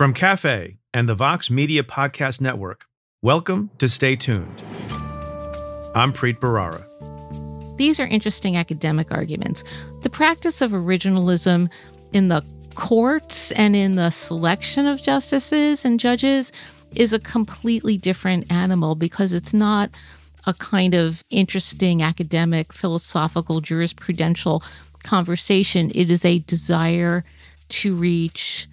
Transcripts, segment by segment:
From Cafe and the Vox Media Podcast Network, welcome to Stay Tuned. I'm Preet Bharara. These are interesting academic arguments. The practice of originalism in the courts and in the selection of justices and judges is a completely different animal because it's not a kind of interesting academic, philosophical, jurisprudential conversation. It is a desire to reach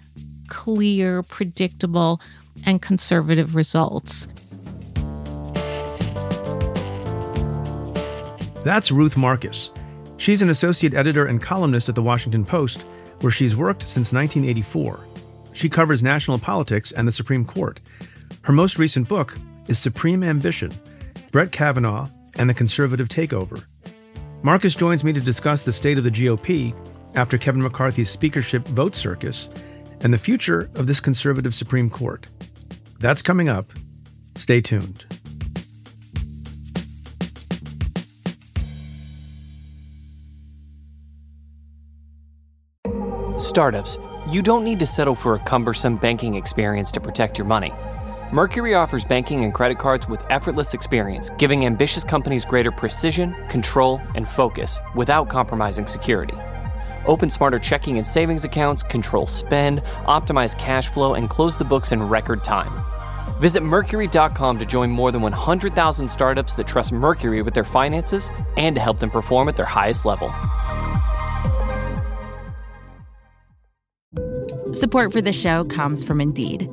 clear, predictable, and conservative results. That's Ruth Marcus. She's an associate editor and columnist at The Washington Post, where she's worked since 1984. She covers national politics and the Supreme Court. Her most recent book is Supreme Ambition Brett Kavanaugh and the Conservative Takeover. Marcus joins me to discuss the state of the GOP after Kevin McCarthy's speakership vote circus and the future of this conservative Supreme Court. That's coming up. Stay tuned. Startups, you don't need to settle for a cumbersome banking experience to protect your money. Mercury offers banking and credit cards with effortless experience, giving ambitious companies greater precision, control, and focus without compromising security. Open smarter checking and savings accounts, control spend, optimize cash flow, and close the books in record time. Visit Mercury.com to join more than 100,000 startups that trust Mercury with their finances and to help them perform at their highest level. Support for the show comes from Indeed.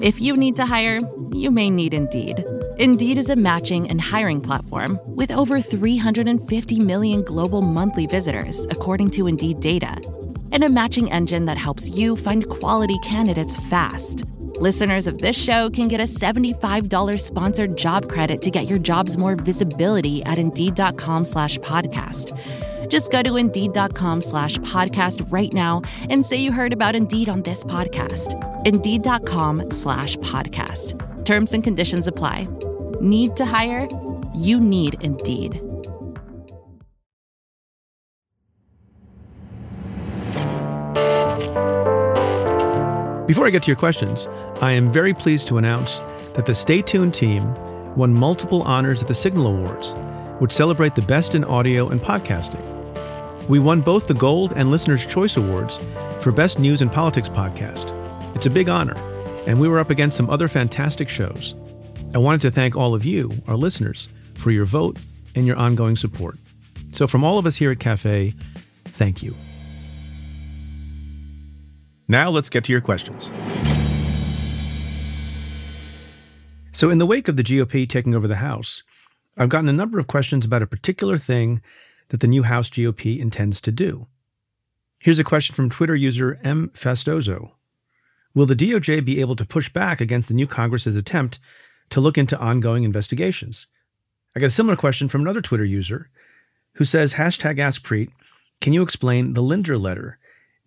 If you need to hire, you may need Indeed. Indeed is a matching and hiring platform with over 350 million global monthly visitors, according to Indeed data, and a matching engine that helps you find quality candidates fast. Listeners of this show can get a $75 sponsored job credit to get your jobs more visibility at Indeed.com slash podcast. Just go to Indeed.com slash podcast right now and say you heard about Indeed on this podcast. Indeed.com slash podcast. Terms and conditions apply. Need to hire? You need Indeed. Before I get to your questions, I am very pleased to announce that the Stay Tuned team won multiple honors at the Signal Awards, which celebrate the best in audio and podcasting. We won both the Gold and Listener's Choice Awards for Best News and Politics Podcast. It's a big honor, and we were up against some other fantastic shows. I wanted to thank all of you, our listeners, for your vote and your ongoing support. So, from all of us here at Cafe, thank you. Now, let's get to your questions. So, in the wake of the GOP taking over the House, I've gotten a number of questions about a particular thing that the new House GOP intends to do. Here's a question from Twitter user M. Fastoso Will the DOJ be able to push back against the new Congress's attempt to look into ongoing investigations? I got a similar question from another Twitter user who says, hashtag AskPreet, can you explain the Linder letter?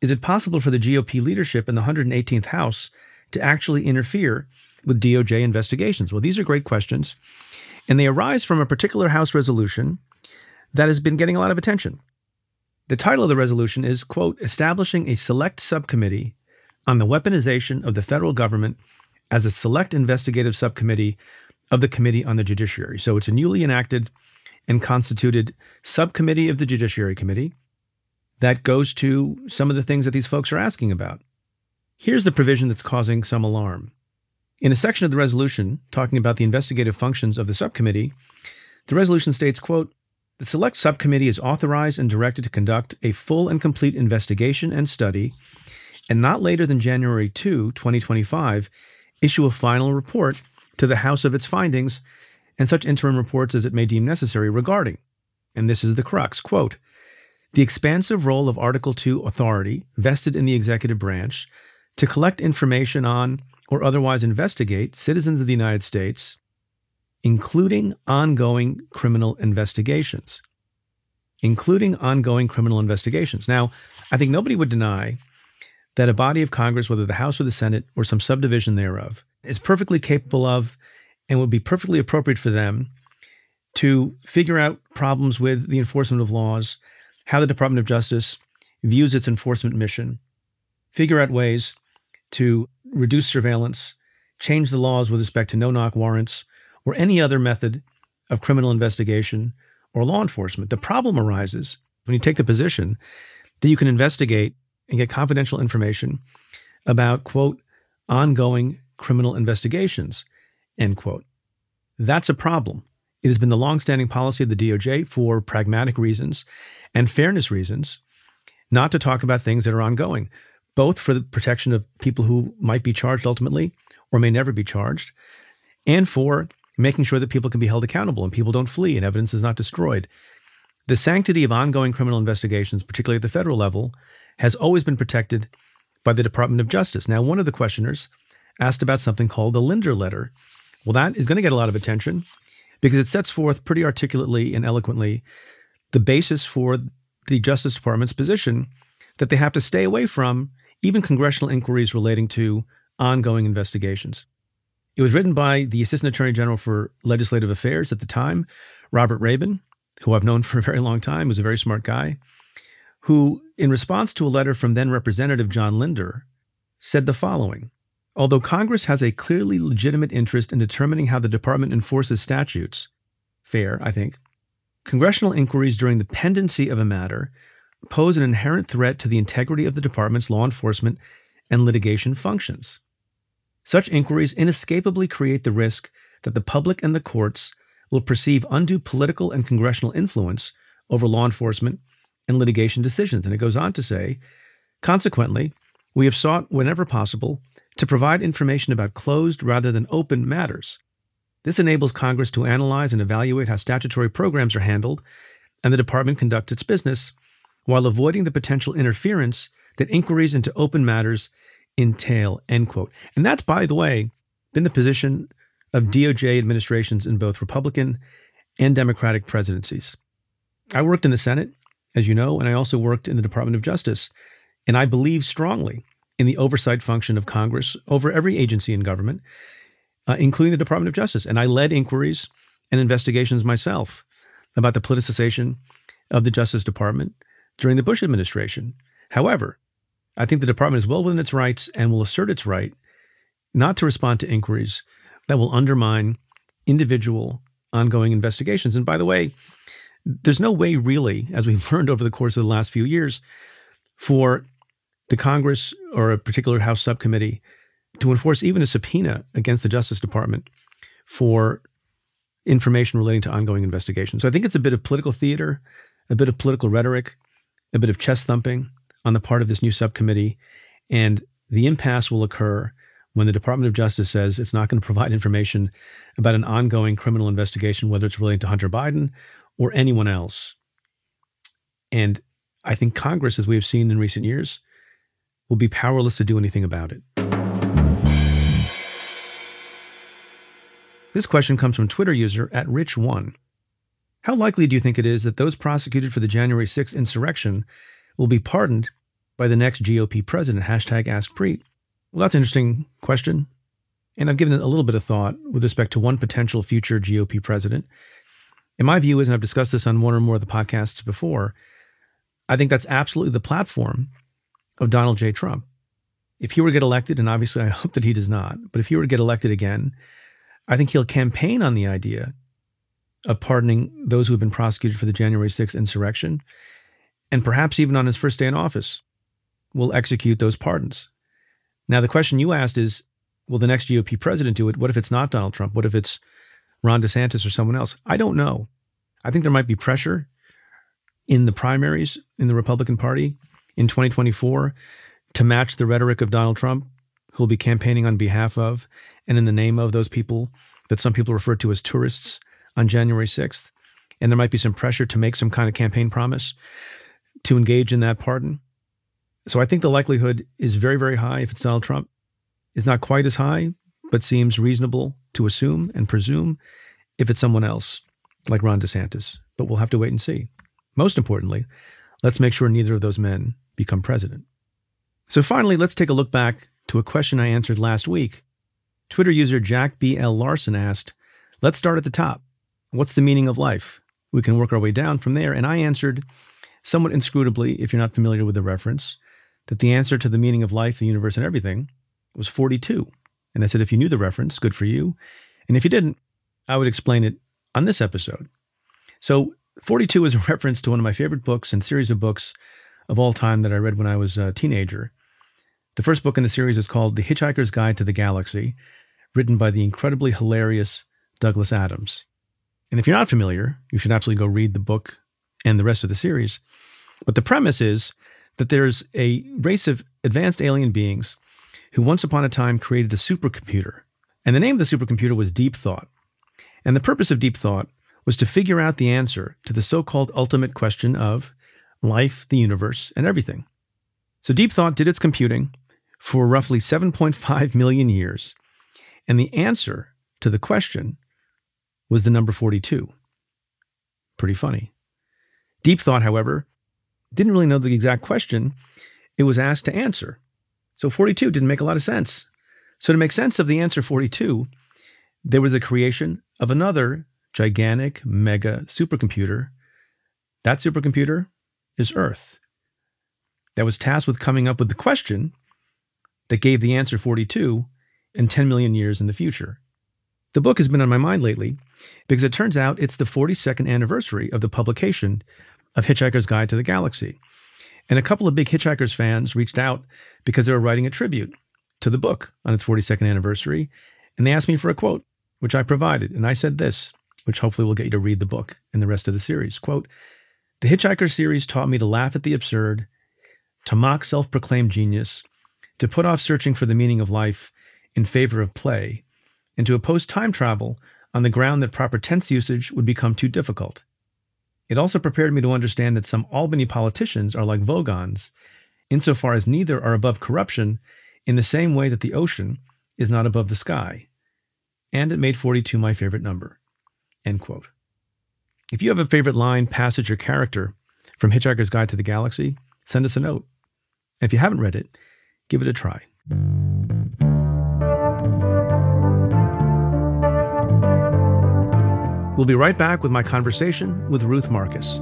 Is it possible for the GOP leadership in the 118th House to actually interfere with DOJ investigations? Well, these are great questions, and they arise from a particular House resolution that has been getting a lot of attention. The title of the resolution is, quote, establishing a select subcommittee on the weaponization of the federal government as a select investigative subcommittee of the Committee on the Judiciary. So it's a newly enacted and constituted subcommittee of the Judiciary Committee that goes to some of the things that these folks are asking about. Here's the provision that's causing some alarm. In a section of the resolution talking about the investigative functions of the subcommittee, the resolution states, quote, the select subcommittee is authorized and directed to conduct a full and complete investigation and study and not later than January 2, 2025, issue a final report to the House of its findings and such interim reports as it may deem necessary regarding, and this is the crux, quote, the expansive role of Article 2 authority vested in the executive branch to collect information on or otherwise investigate citizens of the United States, including ongoing criminal investigations. Including ongoing criminal investigations. Now, I think nobody would deny that a body of Congress, whether the House or the Senate or some subdivision thereof, is perfectly capable of and would be perfectly appropriate for them to figure out problems with the enforcement of laws, how the Department of Justice views its enforcement mission, figure out ways to reduce surveillance, change the laws with respect to no knock warrants, or any other method of criminal investigation or law enforcement. The problem arises when you take the position that you can investigate and get confidential information about, quote, ongoing criminal investigations, end quote. That's a problem. It has been the longstanding policy of the DOJ for pragmatic reasons and fairness reasons not to talk about things that are ongoing, both for the protection of people who might be charged ultimately or may never be charged, and for making sure that people can be held accountable and people don't flee and evidence is not destroyed. The sanctity of ongoing criminal investigations, particularly at the federal level, has always been protected by the Department of Justice. Now, one of the questioners asked about something called the Linder letter. Well, that is going to get a lot of attention because it sets forth pretty articulately and eloquently the basis for the Justice Department's position that they have to stay away from even congressional inquiries relating to ongoing investigations. It was written by the Assistant Attorney General for Legislative Affairs at the time, Robert Raben, who I've known for a very long time, was a very smart guy, who, in response to a letter from then Representative John Linder, said the following Although Congress has a clearly legitimate interest in determining how the department enforces statutes, fair, I think, congressional inquiries during the pendency of a matter pose an inherent threat to the integrity of the department's law enforcement and litigation functions. Such inquiries inescapably create the risk that the public and the courts will perceive undue political and congressional influence over law enforcement and litigation decisions. And it goes on to say, consequently, we have sought, whenever possible, to provide information about closed rather than open matters. This enables Congress to analyze and evaluate how statutory programs are handled and the department conducts its business while avoiding the potential interference that inquiries into open matters entail, end quote. And that's, by the way, been the position of DOJ administrations in both Republican and Democratic presidencies. I worked in the Senate, as you know, and I also worked in the Department of Justice. And I believe strongly in the oversight function of Congress over every agency in government, uh, including the Department of Justice. And I led inquiries and investigations myself about the politicization of the Justice Department during the Bush administration. However, I think the department is well within its rights and will assert its right not to respond to inquiries that will undermine individual ongoing investigations. And by the way, there's no way really, as we've learned over the course of the last few years, for the Congress or a particular House subcommittee to enforce even a subpoena against the Justice Department for information relating to ongoing investigations. So I think it's a bit of political theater, a bit of political rhetoric, a bit of chest thumping on the part of this new subcommittee. And the impasse will occur when the Department of Justice says it's not going to provide information about an ongoing criminal investigation, whether it's relating to Hunter Biden or anyone else. And I think Congress, as we have seen in recent years, will be powerless to do anything about it. This question comes from Twitter user at Rich1. How likely do you think it is that those prosecuted for the January 6th insurrection will be pardoned by the next GOP president? Hashtag Ask Preet. Well, that's an interesting question. And I've given it a little bit of thought with respect to one potential future GOP president. And my view is, and I've discussed this on one or more of the podcasts before, I think that's absolutely the platform of Donald J. Trump. If he were to get elected, and obviously I hope that he does not, but if he were to get elected again, I think he'll campaign on the idea of pardoning those who have been prosecuted for the January 6th insurrection, and perhaps even on his first day in office, will execute those pardons. Now, the question you asked is will the next GOP president do it? What if it's not Donald Trump? What if it's Ron DeSantis or someone else? I don't know. I think there might be pressure in the primaries in the Republican Party in 2024 to match the rhetoric of Donald Trump, who'll be campaigning on behalf of and in the name of those people that some people refer to as tourists on January 6th. And there might be some pressure to make some kind of campaign promise to engage in that pardon. So I think the likelihood is very, very high if it's Donald Trump. Is not quite as high, but seems reasonable to assume and presume if it's someone else, like Ron DeSantis. But we'll have to wait and see. Most importantly, let's make sure neither of those men become president. So finally, let's take a look back to a question I answered last week. Twitter user Jack B. L. Larson asked, Let's start at the top. What's the meaning of life? We can work our way down from there. And I answered, somewhat inscrutably, if you're not familiar with the reference, that the answer to the meaning of life, the universe, and everything was 42. And I said, if you knew the reference, good for you. And if you didn't, I would explain it on this episode. So 42 is a reference to one of my favorite books and series of books of all time that I read when I was a teenager. The first book in the series is called The Hitchhiker's Guide to the Galaxy, written by the incredibly hilarious Douglas Adams. And if you're not familiar, you should absolutely go read the book and the rest of the series. But the premise is that there's a race of advanced alien beings who once upon a time created a supercomputer. And the name of the supercomputer was Deep Thought. And the purpose of Deep Thought was to figure out the answer to the so called ultimate question of life, the universe, and everything. So Deep Thought did its computing for roughly 7.5 million years. And the answer to the question was the number 42. Pretty funny. Deep Thought, however, didn't really know the exact question it was asked to answer. So 42 didn't make a lot of sense. So, to make sense of the answer 42, there was a creation of another gigantic mega supercomputer. That supercomputer is Earth. That was tasked with coming up with the question that gave the answer 42 in 10 million years in the future. The book has been on my mind lately because it turns out it's the 42nd anniversary of the publication of Hitchhiker's Guide to the Galaxy. And a couple of big Hitchhikers fans reached out because they were writing a tribute to the book on its 42nd anniversary. And they asked me for a quote, which I provided. And I said this, which hopefully will get you to read the book and the rest of the series. Quote, the Hitchhiker series taught me to laugh at the absurd, to mock self proclaimed genius, to put off searching for the meaning of life in favor of play, and to oppose time travel on the ground that proper tense usage would become too difficult. It also prepared me to understand that some Albany politicians are like Vogons, insofar as neither are above corruption in the same way that the ocean is not above the sky. And it made 42 my favorite number. End quote. If you have a favorite line, passage, or character from Hitchhiker's Guide to the Galaxy, send us a note. if you haven't read it, give it a try. We'll be right back with my conversation with Ruth Marcus.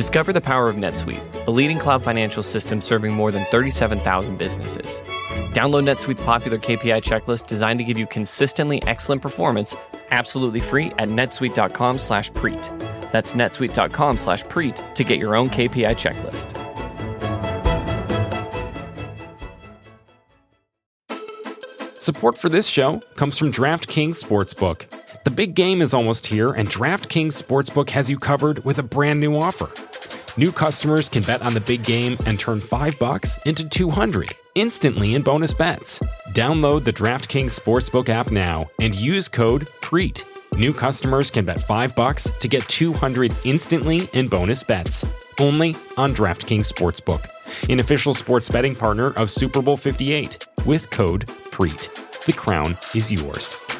Discover the power of NetSuite, a leading cloud financial system serving more than 37,000 businesses. Download NetSuite's popular KPI checklist designed to give you consistently excellent performance absolutely free at netsuite.com slash preet. That's netsuite.com slash preet to get your own KPI checklist. Support for this show comes from DraftKings Sportsbook. The big game is almost here, and DraftKings Sportsbook has you covered with a brand new offer. New customers can bet on the big game and turn 5 bucks into 200 instantly in bonus bets. Download the DraftKings Sportsbook app now and use code PREET. New customers can bet 5 bucks to get 200 instantly in bonus bets. Only on DraftKings Sportsbook, an official sports betting partner of Super Bowl 58 with code PREET. The crown is yours.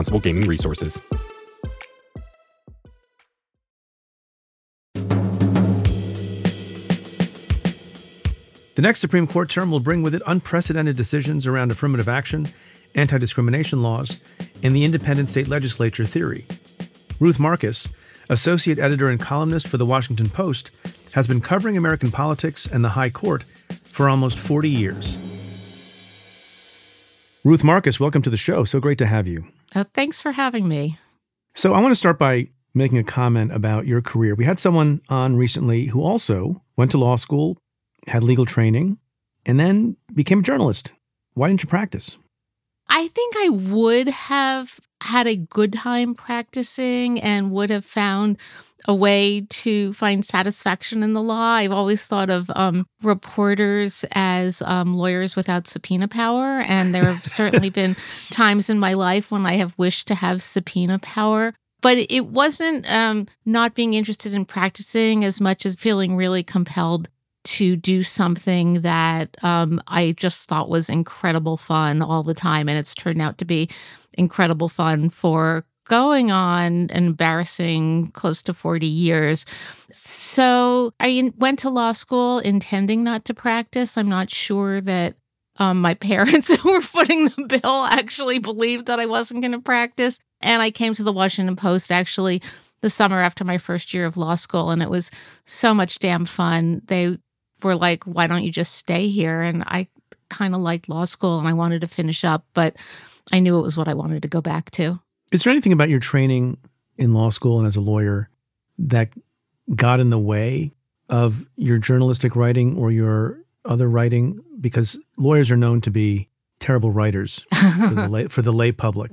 responsible gaming resources. The next Supreme Court term will bring with it unprecedented decisions around affirmative action, anti discrimination laws, and the independent state legislature theory. Ruth Marcus, associate editor and columnist for the Washington Post, has been covering American politics and the High Court for almost 40 years. Ruth Marcus, welcome to the show. So great to have you. Uh, thanks for having me. So, I want to start by making a comment about your career. We had someone on recently who also went to law school, had legal training, and then became a journalist. Why didn't you practice? I think I would have had a good time practicing and would have found a way to find satisfaction in the law. I've always thought of um, reporters as um, lawyers without subpoena power. And there have certainly been times in my life when I have wished to have subpoena power. But it wasn't um, not being interested in practicing as much as feeling really compelled to do something that um, I just thought was incredible fun all the time. And it's turned out to be incredible fun for going on embarrassing close to 40 years. So I went to law school intending not to practice. I'm not sure that um, my parents who were footing the bill actually believed that I wasn't going to practice. And I came to the Washington Post actually the summer after my first year of law school, and it was so much damn fun. They were like, why don't you just stay here? And I kind of liked law school and I wanted to finish up, but I knew it was what I wanted to go back to. Is there anything about your training in law school and as a lawyer that got in the way of your journalistic writing or your other writing? Because lawyers are known to be terrible writers for the lay, for the lay public.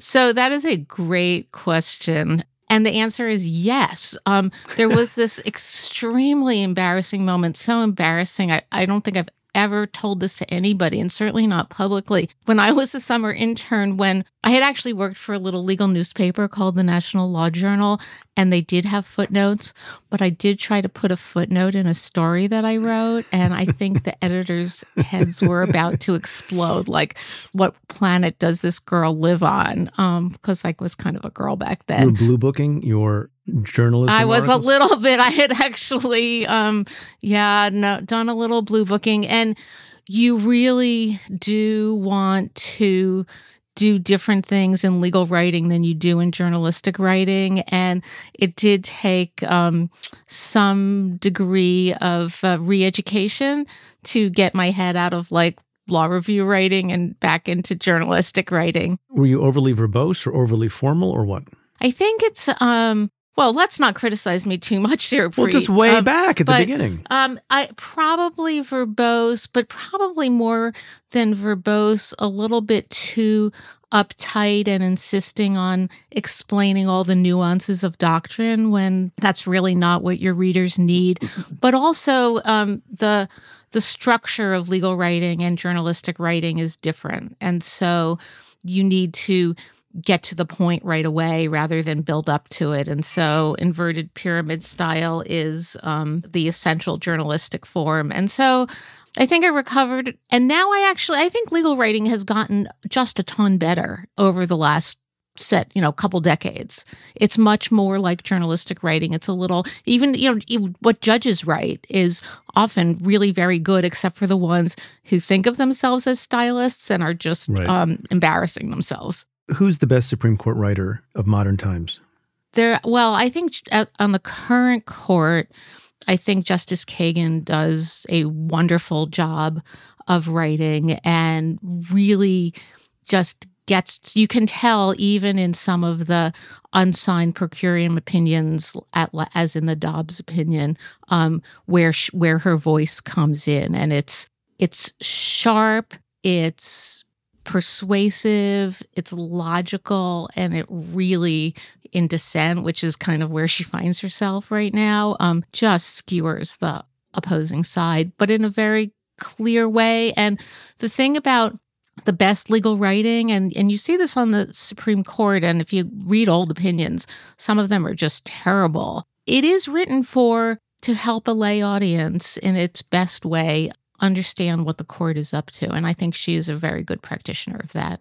So that is a great question. And the answer is yes. Um, there was this extremely embarrassing moment, so embarrassing. I, I don't think I've ever told this to anybody, and certainly not publicly. When I was a summer intern, when I had actually worked for a little legal newspaper called the National Law Journal, and they did have footnotes, but I did try to put a footnote in a story that I wrote. And I think the editors' heads were about to explode. Like, what planet does this girl live on? Um, because I was kind of a girl back then. You blue booking your journalism. I was articles? a little bit. I had actually, um, yeah, no, done a little blue booking, and you really do want to do different things in legal writing than you do in journalistic writing. And it did take um, some degree of uh, re education to get my head out of like law review writing and back into journalistic writing. Were you overly verbose or overly formal or what? I think it's, um, well, let's not criticize me too much here. Well, Preet. just way Um, back at the beginning. Um, I probably verbose, but probably more than verbose, a little bit too uptight and insisting on explaining all the nuances of doctrine when that's really not what your readers need. but also um, the the structure of legal writing and journalistic writing is different, and so you need to get to the point right away rather than build up to it. And so, inverted pyramid style is um, the essential journalistic form. And so, I think I recovered. And now I actually, I think legal writing has gotten just a ton better over the last set, you know, couple decades. It's much more like journalistic writing. It's a little, even, you know, what judges write is often really very good, except for the ones who think of themselves as stylists and are just Right. um, embarrassing themselves. Who's the best Supreme Court writer of modern times? There, well, I think on the current court, I think Justice Kagan does a wonderful job of writing and really just gets you can tell even in some of the unsigned per curiam opinions at, as in the Dobbs opinion um, where where her voice comes in and it's it's sharp it's persuasive, it's logical, and it really, in dissent, which is kind of where she finds herself right now, um, just skewers the opposing side, but in a very clear way. And the thing about the best legal writing and and you see this on the Supreme Court and if you read old opinions some of them are just terrible it is written for to help a lay audience in its best way understand what the court is up to and I think she is a very good practitioner of that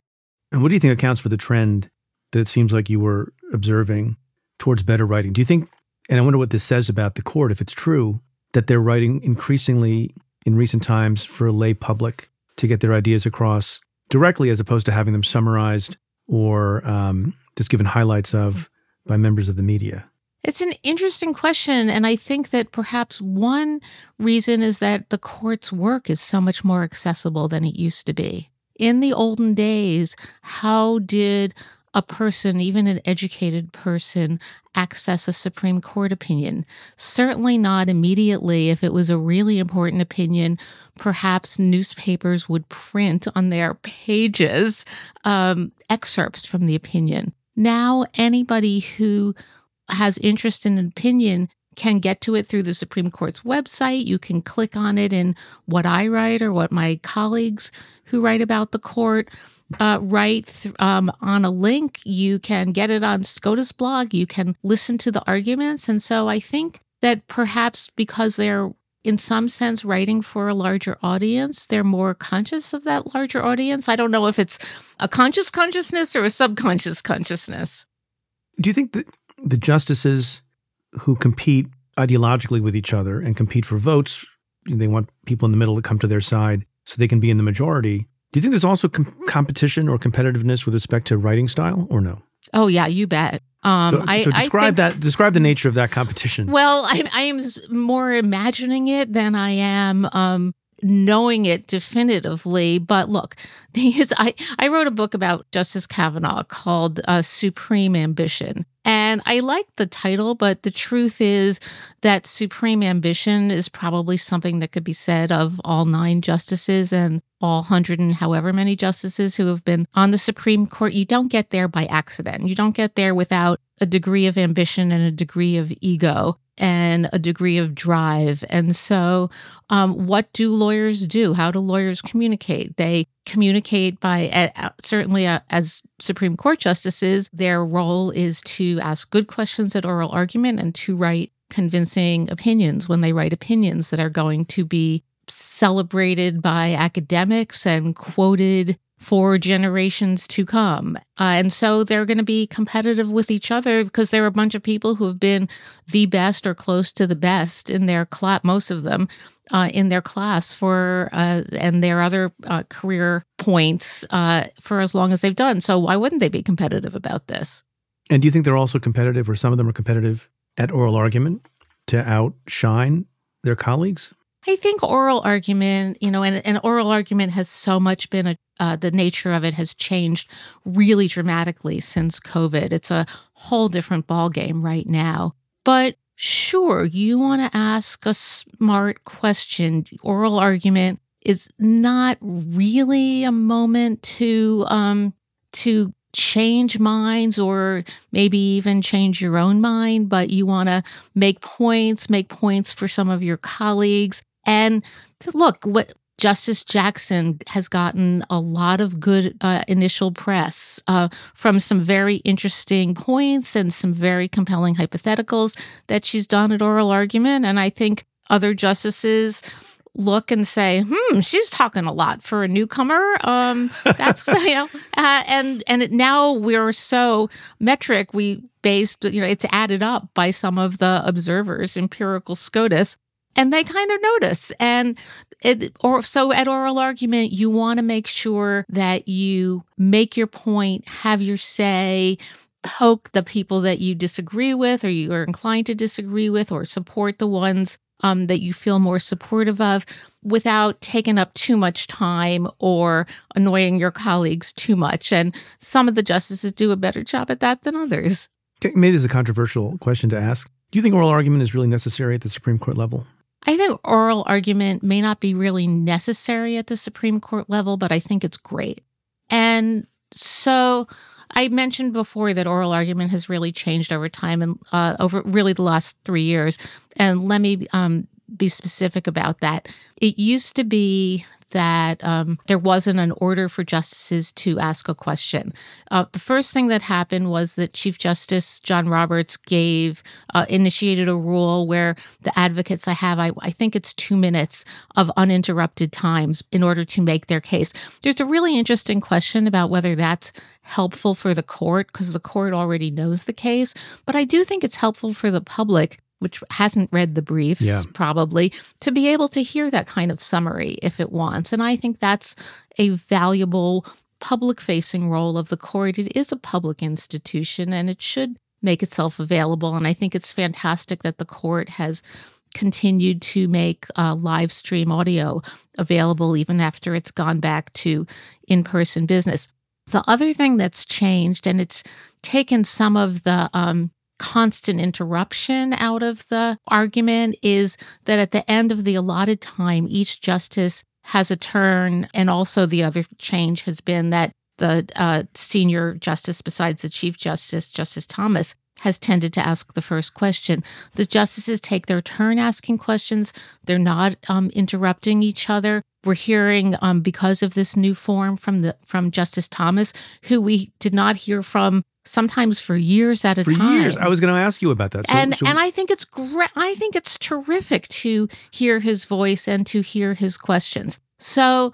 and what do you think accounts for the trend that it seems like you were observing towards better writing do you think and I wonder what this says about the court if it's true that they're writing increasingly in recent times for a lay public to get their ideas across directly as opposed to having them summarized or um, just given highlights of by members of the media? It's an interesting question. And I think that perhaps one reason is that the court's work is so much more accessible than it used to be. In the olden days, how did a person, even an educated person, access a Supreme Court opinion. Certainly not immediately. If it was a really important opinion, perhaps newspapers would print on their pages um, excerpts from the opinion. Now, anybody who has interest in an opinion can get to it through the Supreme Court's website. You can click on it in what I write or what my colleagues who write about the court uh, write th- um, on a link. You can get it on SCOTUS blog. You can listen to the arguments. And so I think that perhaps because they're in some sense writing for a larger audience, they're more conscious of that larger audience. I don't know if it's a conscious consciousness or a subconscious consciousness. Do you think that the justices who compete ideologically with each other and compete for votes, they want people in the middle to come to their side so they can be in the majority, do you think there's also com- competition or competitiveness with respect to writing style, or no? Oh yeah, you bet. Um, so, I, so describe I that. Describe the nature of that competition. Well, I, I am more imagining it than I am um, knowing it definitively. But look, is I, I wrote a book about Justice Kavanaugh called uh, Supreme Ambition. And I like the title, but the truth is that supreme ambition is probably something that could be said of all nine justices and all hundred and however many justices who have been on the Supreme Court. You don't get there by accident. You don't get there without a degree of ambition and a degree of ego and a degree of drive. And so, um, what do lawyers do? How do lawyers communicate? They communicate by, uh, certainly uh, as Supreme Court justices, their role is to ask good questions at oral argument and to write convincing opinions when they write opinions that are going to be celebrated by academics and quoted for generations to come. Uh, and so they're going to be competitive with each other because there are a bunch of people who have been the best or close to the best in their class, most of them uh, in their class for, uh, and their other uh, career points uh, for as long as they've done. So why wouldn't they be competitive about this? And do you think they're also competitive, or some of them are competitive at oral argument to outshine their colleagues? I think oral argument, you know, and an oral argument has so much been a, uh, the nature of it has changed really dramatically since COVID. It's a whole different ballgame right now. But sure, you want to ask a smart question. Oral argument is not really a moment to um, to change minds or maybe even change your own mind, but you want to make points, make points for some of your colleagues. And look, what Justice Jackson has gotten a lot of good uh, initial press uh, from some very interesting points and some very compelling hypotheticals that she's done at oral argument. And I think other justices look and say, "Hmm, she's talking a lot for a newcomer." Um, that's you know, uh, and and it, now we're so metric. We based, you know, it's added up by some of the observers, empirical SCOTUS, and they kind of notice. And it, or so at oral argument, you want to make sure that you make your point, have your say, poke the people that you disagree with or you are inclined to disagree with or support the ones um, that you feel more supportive of without taking up too much time or annoying your colleagues too much. And some of the justices do a better job at that than others. Maybe this is a controversial question to ask. Do you think oral argument is really necessary at the Supreme Court level? I think oral argument may not be really necessary at the Supreme Court level, but I think it's great. And so I mentioned before that oral argument has really changed over time and uh, over really the last three years. And let me um, be specific about that. It used to be that um, there wasn't an order for justices to ask a question. Uh, the first thing that happened was that Chief Justice John Roberts gave, uh, initiated a rule where the advocates I have, I, I think it's two minutes of uninterrupted times in order to make their case. There's a really interesting question about whether that's helpful for the court because the court already knows the case, but I do think it's helpful for the public which hasn't read the briefs Yeah. probably, to be able to hear that kind of summary if it wants. And I think that's a valuable public facing role of the court. It is a public institution and it should make itself available. And I think it's fantastic that the court has continued to make uh, live stream audio available even after it's gone back to in person business. The other thing that's changed, and it's taken some of the um, constant interruption out of the argument, is that at the end of the allotted time, each justice has a turn. And also, the other change has been that the uh, senior justice, besides the chief justice, Justice Thomas, has tended to ask the first question. The justices take their turn asking questions. They're not um, interrupting each other. We're hearing um, because of this new form from the from Justice Thomas, who we did not hear from sometimes for years at a For time. years, I was going to ask you about that. So, and so- and I think it's great. I think it's terrific to hear his voice and to hear his questions. So,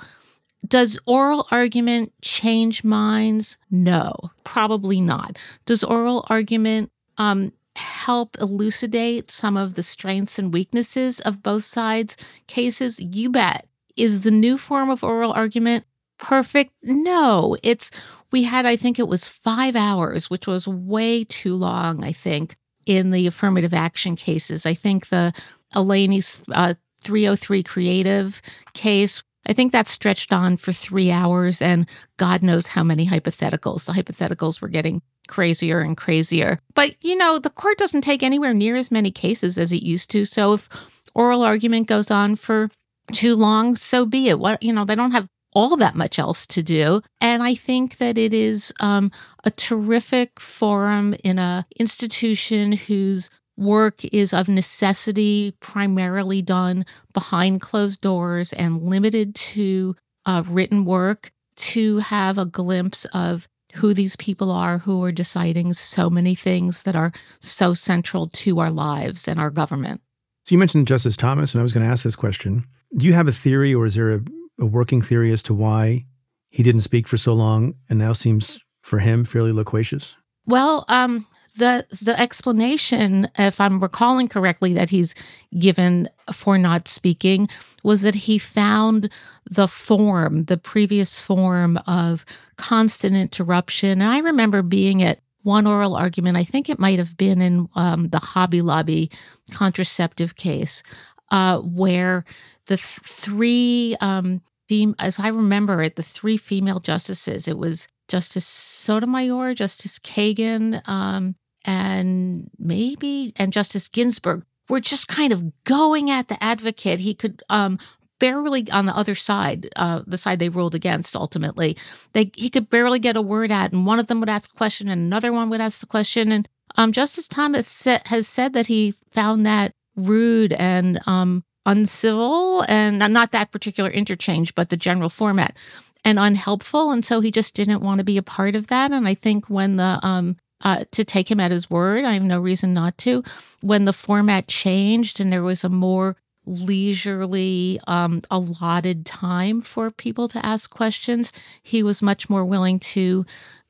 does oral argument change minds? No, probably not. Does oral argument um, help elucidate some of the strengths and weaknesses of both sides' cases? You bet. Is the new form of oral argument perfect? No. It's we had, I think it was five hours, which was way too long, I think, in the affirmative action cases. I think the Elenis uh, 303 creative case, I think that stretched on for three hours and God knows how many hypotheticals. The hypotheticals were getting crazier and crazier. But, you know, the court doesn't take anywhere near as many cases as it used to. So if oral argument goes on for too long, so be it. What, you know, they don't have all that much else to do. And I think that it is um, a terrific forum in a institution whose work is of necessity primarily done behind closed doors and limited to uh, written work to have a glimpse of who these people are who are deciding so many things that are so central to our lives and our government. So you mentioned Justice Thomas, and I was going to ask this question. Do you have a theory, or is there a, a working theory as to why he didn't speak for so long and now seems, for him, fairly loquacious? Well, um, the the explanation, if I'm recalling correctly, that he's given for not speaking was that he found the form, the previous form of constant interruption. And I remember being at one oral argument. I think it might have been in um, the Hobby Lobby contraceptive case, uh, where the th- three, um, fem- as I remember it, the three female justices. It was Justice Sotomayor, Justice Kagan, um, and maybe and Justice Ginsburg were just kind of going at the advocate. He could um, barely on the other side, uh, the side they ruled against. Ultimately, they he could barely get a word out, and one of them would ask a question, and another one would ask the question, and um, Justice Thomas sa- has said that he found that rude and um, uncivil, and not that particular interchange, but the general format, and unhelpful, and so he just didn't want to be a part of that. And I think when the um, uh, to take him at his word, I have no reason not to. When the format changed and there was a more leisurely, um, allotted time for people to ask questions, he was much more willing to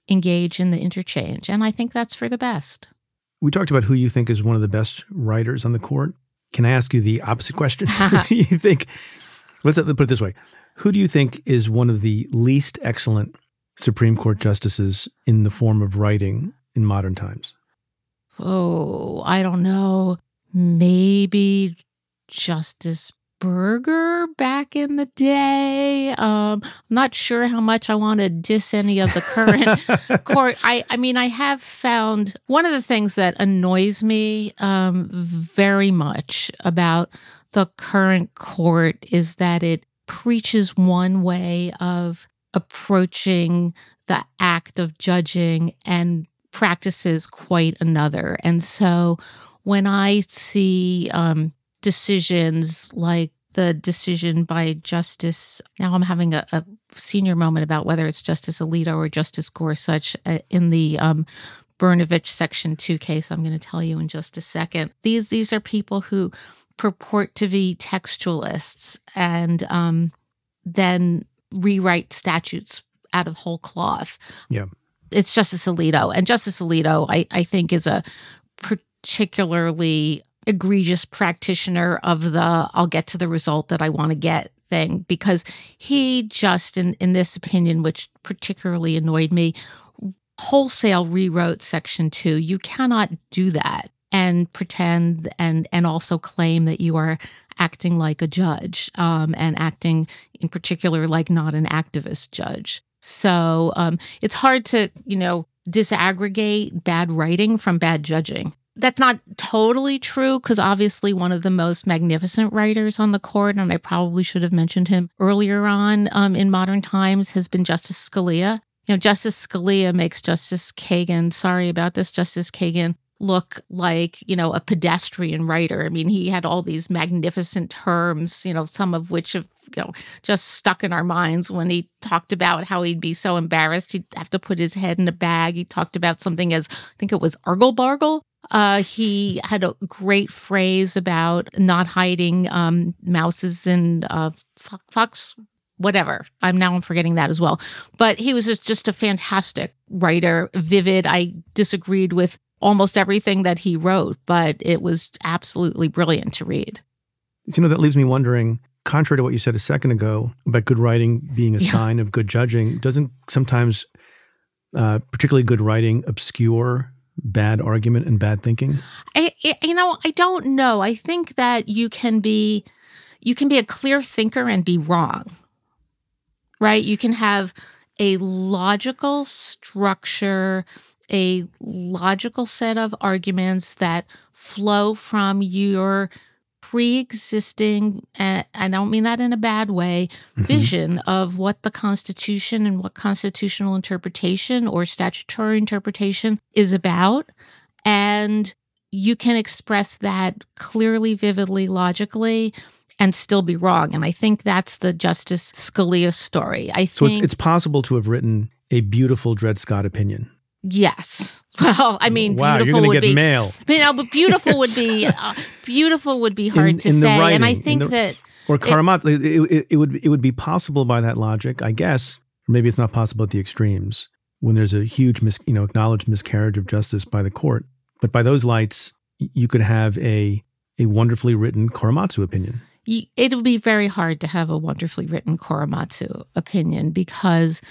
engage in the interchange. And I think that's for the best. We talked about who you think is one of the best writers on the court. Can I ask you the opposite question? You think, let's put it this way Who do you think is one of the least excellent Supreme Court justices in the form of writing in modern times? Oh, I don't know. Maybe Justice Burger back in the day. Um, I'm not sure how much I want to diss any of the current court. I, I mean, I have found one of the things that annoys me um, very much about the current court is that it preaches one way of approaching the act of judging and practices quite another. And so when I see um, decisions like the decision by Justice, now I'm having a, a, senior moment about whether it's Justice Alito or Justice Gorsuch uh, in the um, Section 2 case. I'm going to tell you in just a second. These, these are people who purport to be textualists and um, then rewrite statutes out of whole cloth. Yeah. It's Justice Alito. And Justice Alito, I, I think, is a particularly egregious practitioner of the I'll get to the result that I want to get thing because he just in in this opinion which particularly annoyed me wholesale rewrote section 2 you cannot do that and pretend and and also claim that you are acting like a judge um, and acting in particular like not an activist judge. So um, it's hard to you know disaggregate bad writing from bad judging that's not totally true because obviously one of the most magnificent writers on the court, and I probably should have mentioned him earlier on um, in modern times, has been Justice Scalia. You know, Justice Scalia makes Justice Kagan, sorry about this, Justice Kagan, look like, you know, a pedestrian writer. I mean, he had all these magnificent terms, you know, some of which have, you know, just stuck in our minds when he talked about how he'd be so embarrassed he'd have to put his head in a bag. He talked about something as, I think it was argle bargle, uh, he had a great phrase about not hiding um, mouses and uh, fox, whatever. I'm now I'm forgetting that as well. But he was just, just a fantastic writer, vivid. I disagreed with almost everything that he wrote, but it was absolutely brilliant to read. You know, that leaves me wondering contrary to what you said a second ago about good writing being a yeah. sign of good judging, doesn't sometimes uh, particularly good writing obscure bad argument and bad thinking? I, you know, I don't know. I think that you can be you can be a clear thinker and be wrong. Right? You can have a logical structure, a logical set of arguments that flow from your pre-existing uh, i don't mean that in a bad way mm-hmm. vision of what the constitution and what constitutional interpretation or statutory interpretation is about. And you can express that clearly vividly logically and still be wrong. And i think that's the justice scalia story. I so think it's possible to have written a beautiful dred scott opinion Yes. Well, I mean, wow, beautiful would get be mail. You know, but beautiful would be uh, beautiful would be hard in, to in say, writing, and I think the, that or Karamat, it, it, it, would it would be possible by that logic, I guess. Maybe it's not possible at the extremes when there's a huge, mis, you know, acknowledged miscarriage of justice by the court. But by those lights, you could have a a wonderfully written Korematsu opinion. It'll be very hard to have a wonderfully written Korematsu opinion because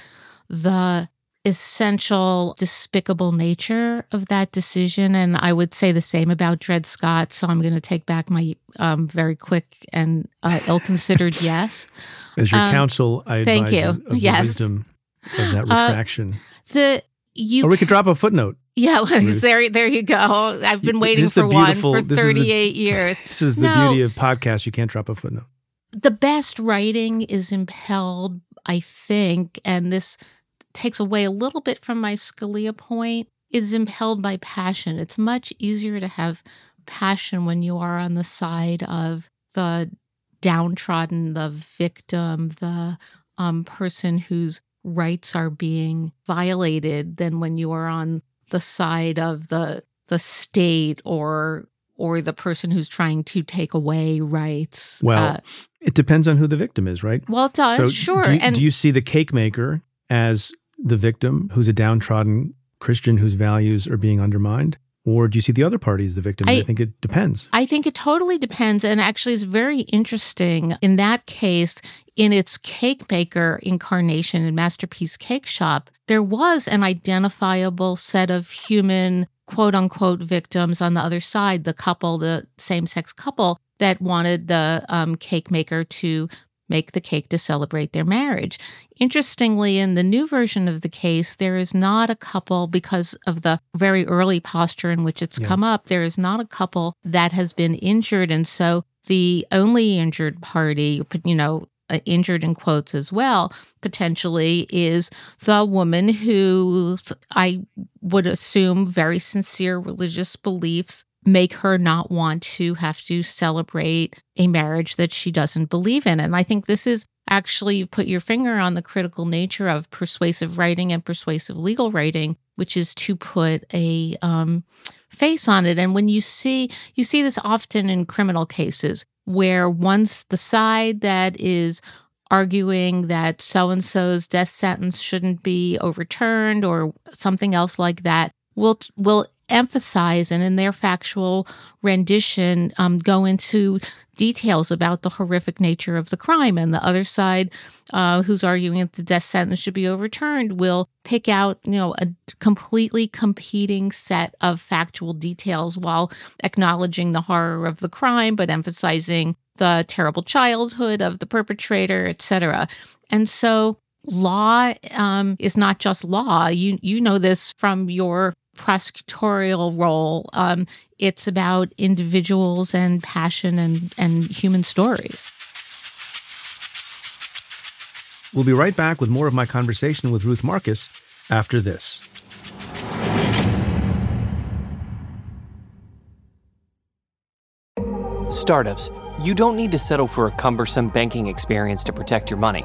the essential, despicable nature of that decision. And I would say the same about Dred Scott. So I'm going to take back my um, very quick and uh, ill considered yes. As your um, counsel, I thank you. Yes. the wisdom of that uh, retraction. Uh, the you or we could drop a footnote. Yeah, there, there you go. I've been waiting for one for 38 the, years. This is the no, beauty of podcasts. You can't drop a footnote. The best writing is impelled, I think, and this takes away a little bit from my Scalia point is impelled by passion. It's much easier to have passion when you are on the side of the downtrodden, the victim, the um, person whose rights are being violated than when you are on the side of the the state or or the person who's trying to take away rights. Well, uh, it depends on who the victim is, right? Well, it does, so sure. Do you, and do you see the cake maker as the victim who's a downtrodden Christian whose values are being undermined? Or do you see the other party as the victim? I, I, think it depends. I think it totally depends. And actually, it's very interesting. In that case, in its cake maker incarnation in Masterpiece Cake Shop, there was an identifiable set of human quote unquote victims on the other side, the couple, the same sex couple that wanted the um, cake maker to make the cake to celebrate their marriage. Interestingly, in the new version of the case, there is not a couple because of the very early posture in which it's yeah. come up. There is not a couple that has been injured. And so the only injured party, you know, uh, injured in quotes as well, potentially, is the woman who I would assume very sincere religious beliefs make her not want to have to celebrate a marriage that she doesn't believe in. And I think this is actually you've put your finger on the critical nature of persuasive writing and persuasive legal writing, which is to put a um, face on it. And when you see you see this often in criminal cases where once the side that is arguing that so and so's death sentence shouldn't be overturned or something else like that will will emphasize and in their factual rendition um, go into details about the horrific nature of the crime. And the other side, uh, who's arguing that the death sentence should be overturned, will pick out, you know, a completely competing set of factual details while acknowledging the horror of the crime, but emphasizing the terrible childhood of the perpetrator, etc. And so law um, is not just law. You you know this from your prosecutorial role. Um, it's about individuals and passion and, and human stories. We'll be right back with more of my conversation with Ruth Marcus after this. Startups, you don't need to settle for a cumbersome banking experience to protect your money.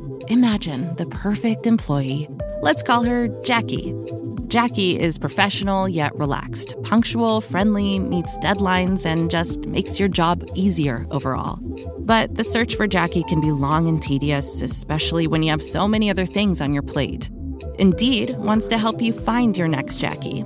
Imagine the perfect employee. Let's call her Jackie. Jackie is professional yet relaxed, punctual, friendly, meets deadlines, and just makes your job easier overall. But the search for Jackie can be long and tedious, especially when you have so many other things on your plate. Indeed wants to help you find your next Jackie.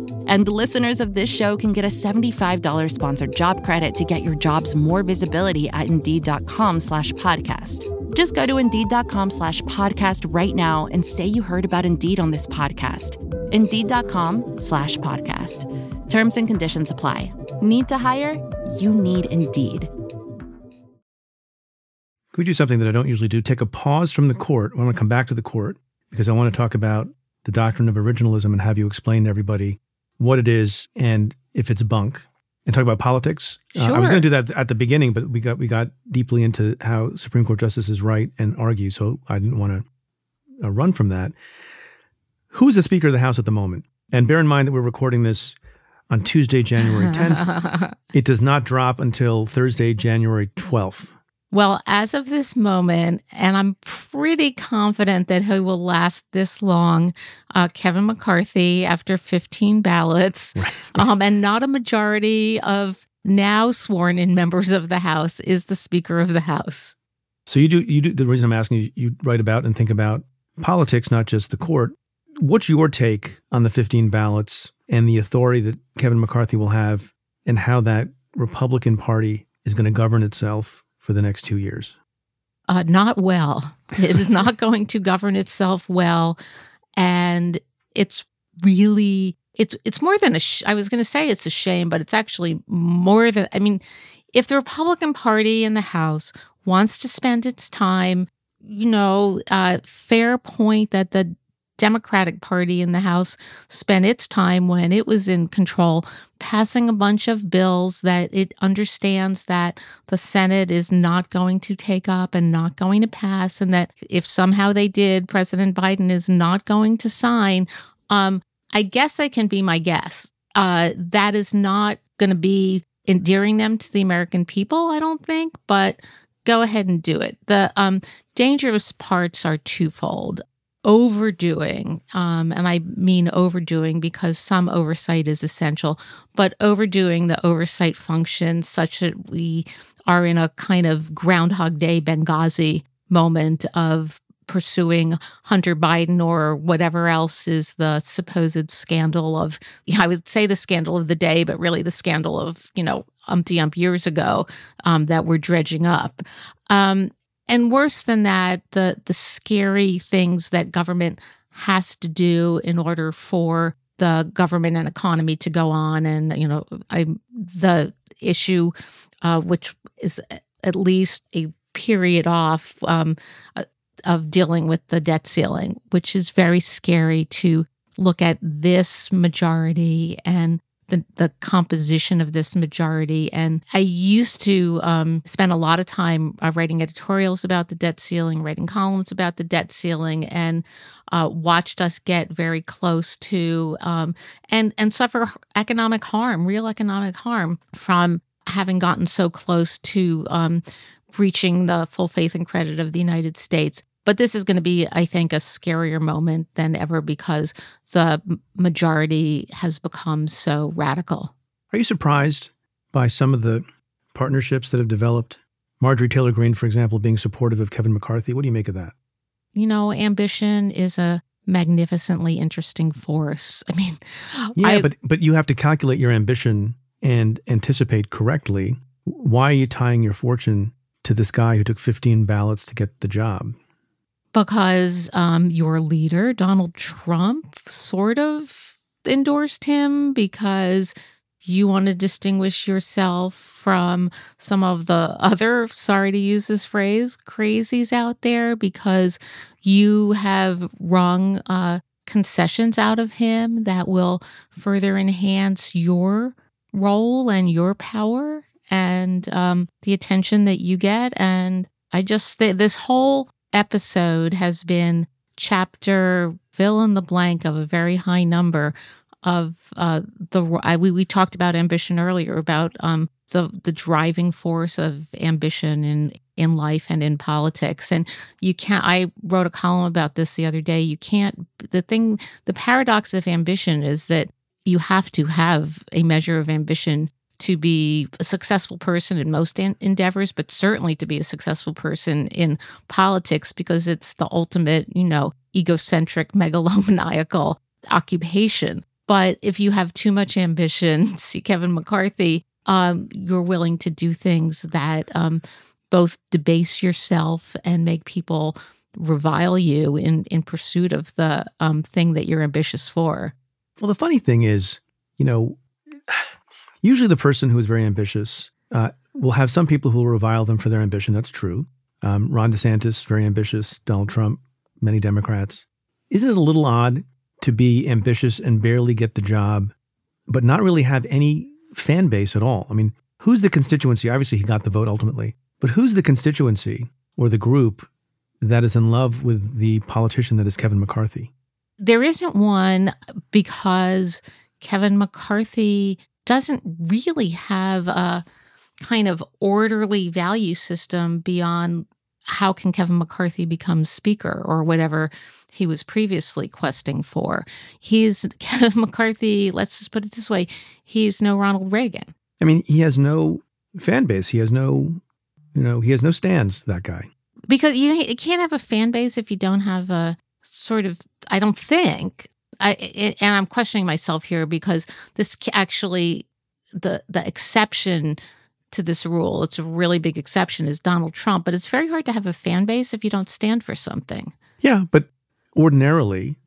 And listeners of this show can get a $75 sponsored job credit to get your jobs more visibility at Indeed.com slash podcast. Just go to Indeed.com slash podcast right now and say you heard about Indeed on this podcast. Indeed.com slash podcast. Terms and conditions apply. Need to hire? You need Indeed. Can we do something that I don't usually do? Take a pause from the court. I want to come back to the court because I want to talk about the doctrine of originalism and have you explain to everybody what it is and if it's bunk and talk about politics. Sure. Uh, I was going to do that at the beginning, but we got we got deeply into how Supreme Court justices write and argue, so I didn't want to uh, run from that. Who is the Speaker of the House at the moment? And bear in mind that we're recording this on Tuesday, January 10th. it does not drop until Thursday, January 12th. Well, as of this moment, and I'm pretty confident that he will last this long, uh, Kevin McCarthy, after 15 ballots, um, and not a majority of now sworn in members of the House, is the Speaker of the House. So you do you do the reason I'm asking you, you write about and think about politics, not just the court. What's your take on the 15 ballots and the authority that Kevin McCarthy will have, and how that Republican Party is going to govern itself for the next two years? Uh, not well. It is not going to govern itself well, and it's really it's it's more than a. Sh- I was going to say it's a shame, but it's actually more than. I mean, if the Republican Party in the House wants to spend its time, you know, uh, fair point that the Democratic Party in the House spent its time when it was in control passing a bunch of bills that it understands that the Senate is not going to take up and not going to pass, and that if somehow they did, President Biden is not going to sign. Um, I guess I can be my guess. Uh, that is not going to be endearing them to the American people, I don't think, but go ahead and do it. The um, dangerous parts are twofold. Overdoing, um, and I mean overdoing because some oversight is essential, but overdoing the oversight function such that we are in a kind of Groundhog Day Benghazi moment of pursuing Hunter Biden or whatever else is the supposed scandal of, I would say the scandal of the day, but really the scandal of, you know, umpty ump years ago um, that we're dredging up. Um, and worse than that, the the scary things that government has to do in order for the government and economy to go on. And you know, I the issue, uh, which is at least a period off um, uh, of dealing with the debt ceiling, which is very scary to look at this majority and the, the composition of this majority. And I used to um, spend a lot of time uh, writing editorials about the debt ceiling, writing columns about the debt ceiling, and uh, watched us get very close to um, and and suffer economic harm, real economic harm from having gotten so close to um, breaching the full faith and credit of the United States. But this is going to be, I think, a scarier moment than ever because the majority has become so radical. Are you surprised by some of the partnerships that have developed? Marjorie Taylor Greene, for example, being supportive of Kevin McCarthy. What do you make of that? You know, ambition is a magnificently interesting force. I mean, yeah, I, but but you have to calculate your ambition and anticipate correctly. Why are you tying your fortune to this guy who took 15 ballots to get the job? Because um, your leader, Donald Trump, sort of endorsed him because you want to distinguish yourself from some of the other, sorry to use this phrase, crazies out there because you have wrung uh, concessions out of him that will further enhance your role and your power and um, the attention that you get. And I just, this whole episode has been chapter fill in the blank of a very high number of uh, the I, we we talked about ambition earlier about um, the the driving force of ambition in in life and in politics. And you can't I wrote a column about this the other day. You can't the thing the paradox of ambition is that you have to have a measure of ambition to be a successful person in most endeavors, but certainly to be a successful person in politics because it's the ultimate, you know, egocentric, megalomaniacal occupation. But if you have too much ambition, see Kevin McCarthy, um, you're willing to do things that um, both debase yourself and make people revile you in in pursuit of the um, thing that you're ambitious for. Well, the funny thing is, you know, Usually, the person who is very ambitious uh, will have some people who will revile them for their ambition. That's true. Um, Ron DeSantis, very ambitious. Donald Trump, many Democrats. Isn't it a little odd to be ambitious and barely get the job, but not really have any fan base at all? I mean, who's the constituency? Obviously, he got the vote ultimately, but who's the constituency or the group that is in love with the politician that is Kevin McCarthy? There isn't one because Kevin McCarthy doesn't really have a kind of orderly value system beyond how can Kevin McCarthy become speaker or whatever he was previously questing for. He's Kevin McCarthy, let's just put it this way, he's no Ronald Reagan. I mean, he has no fan base. He has no, you know, he has no stands, that guy. Because you, you can't have a fan base if you don't have a sort of, I don't think, I, it, and I'm questioning myself here because this actually the the exception to this rule, it's a really big exception, is Donald Trump. But it's very hard to have a fan base if you don't stand for something. Yeah, but ordinarily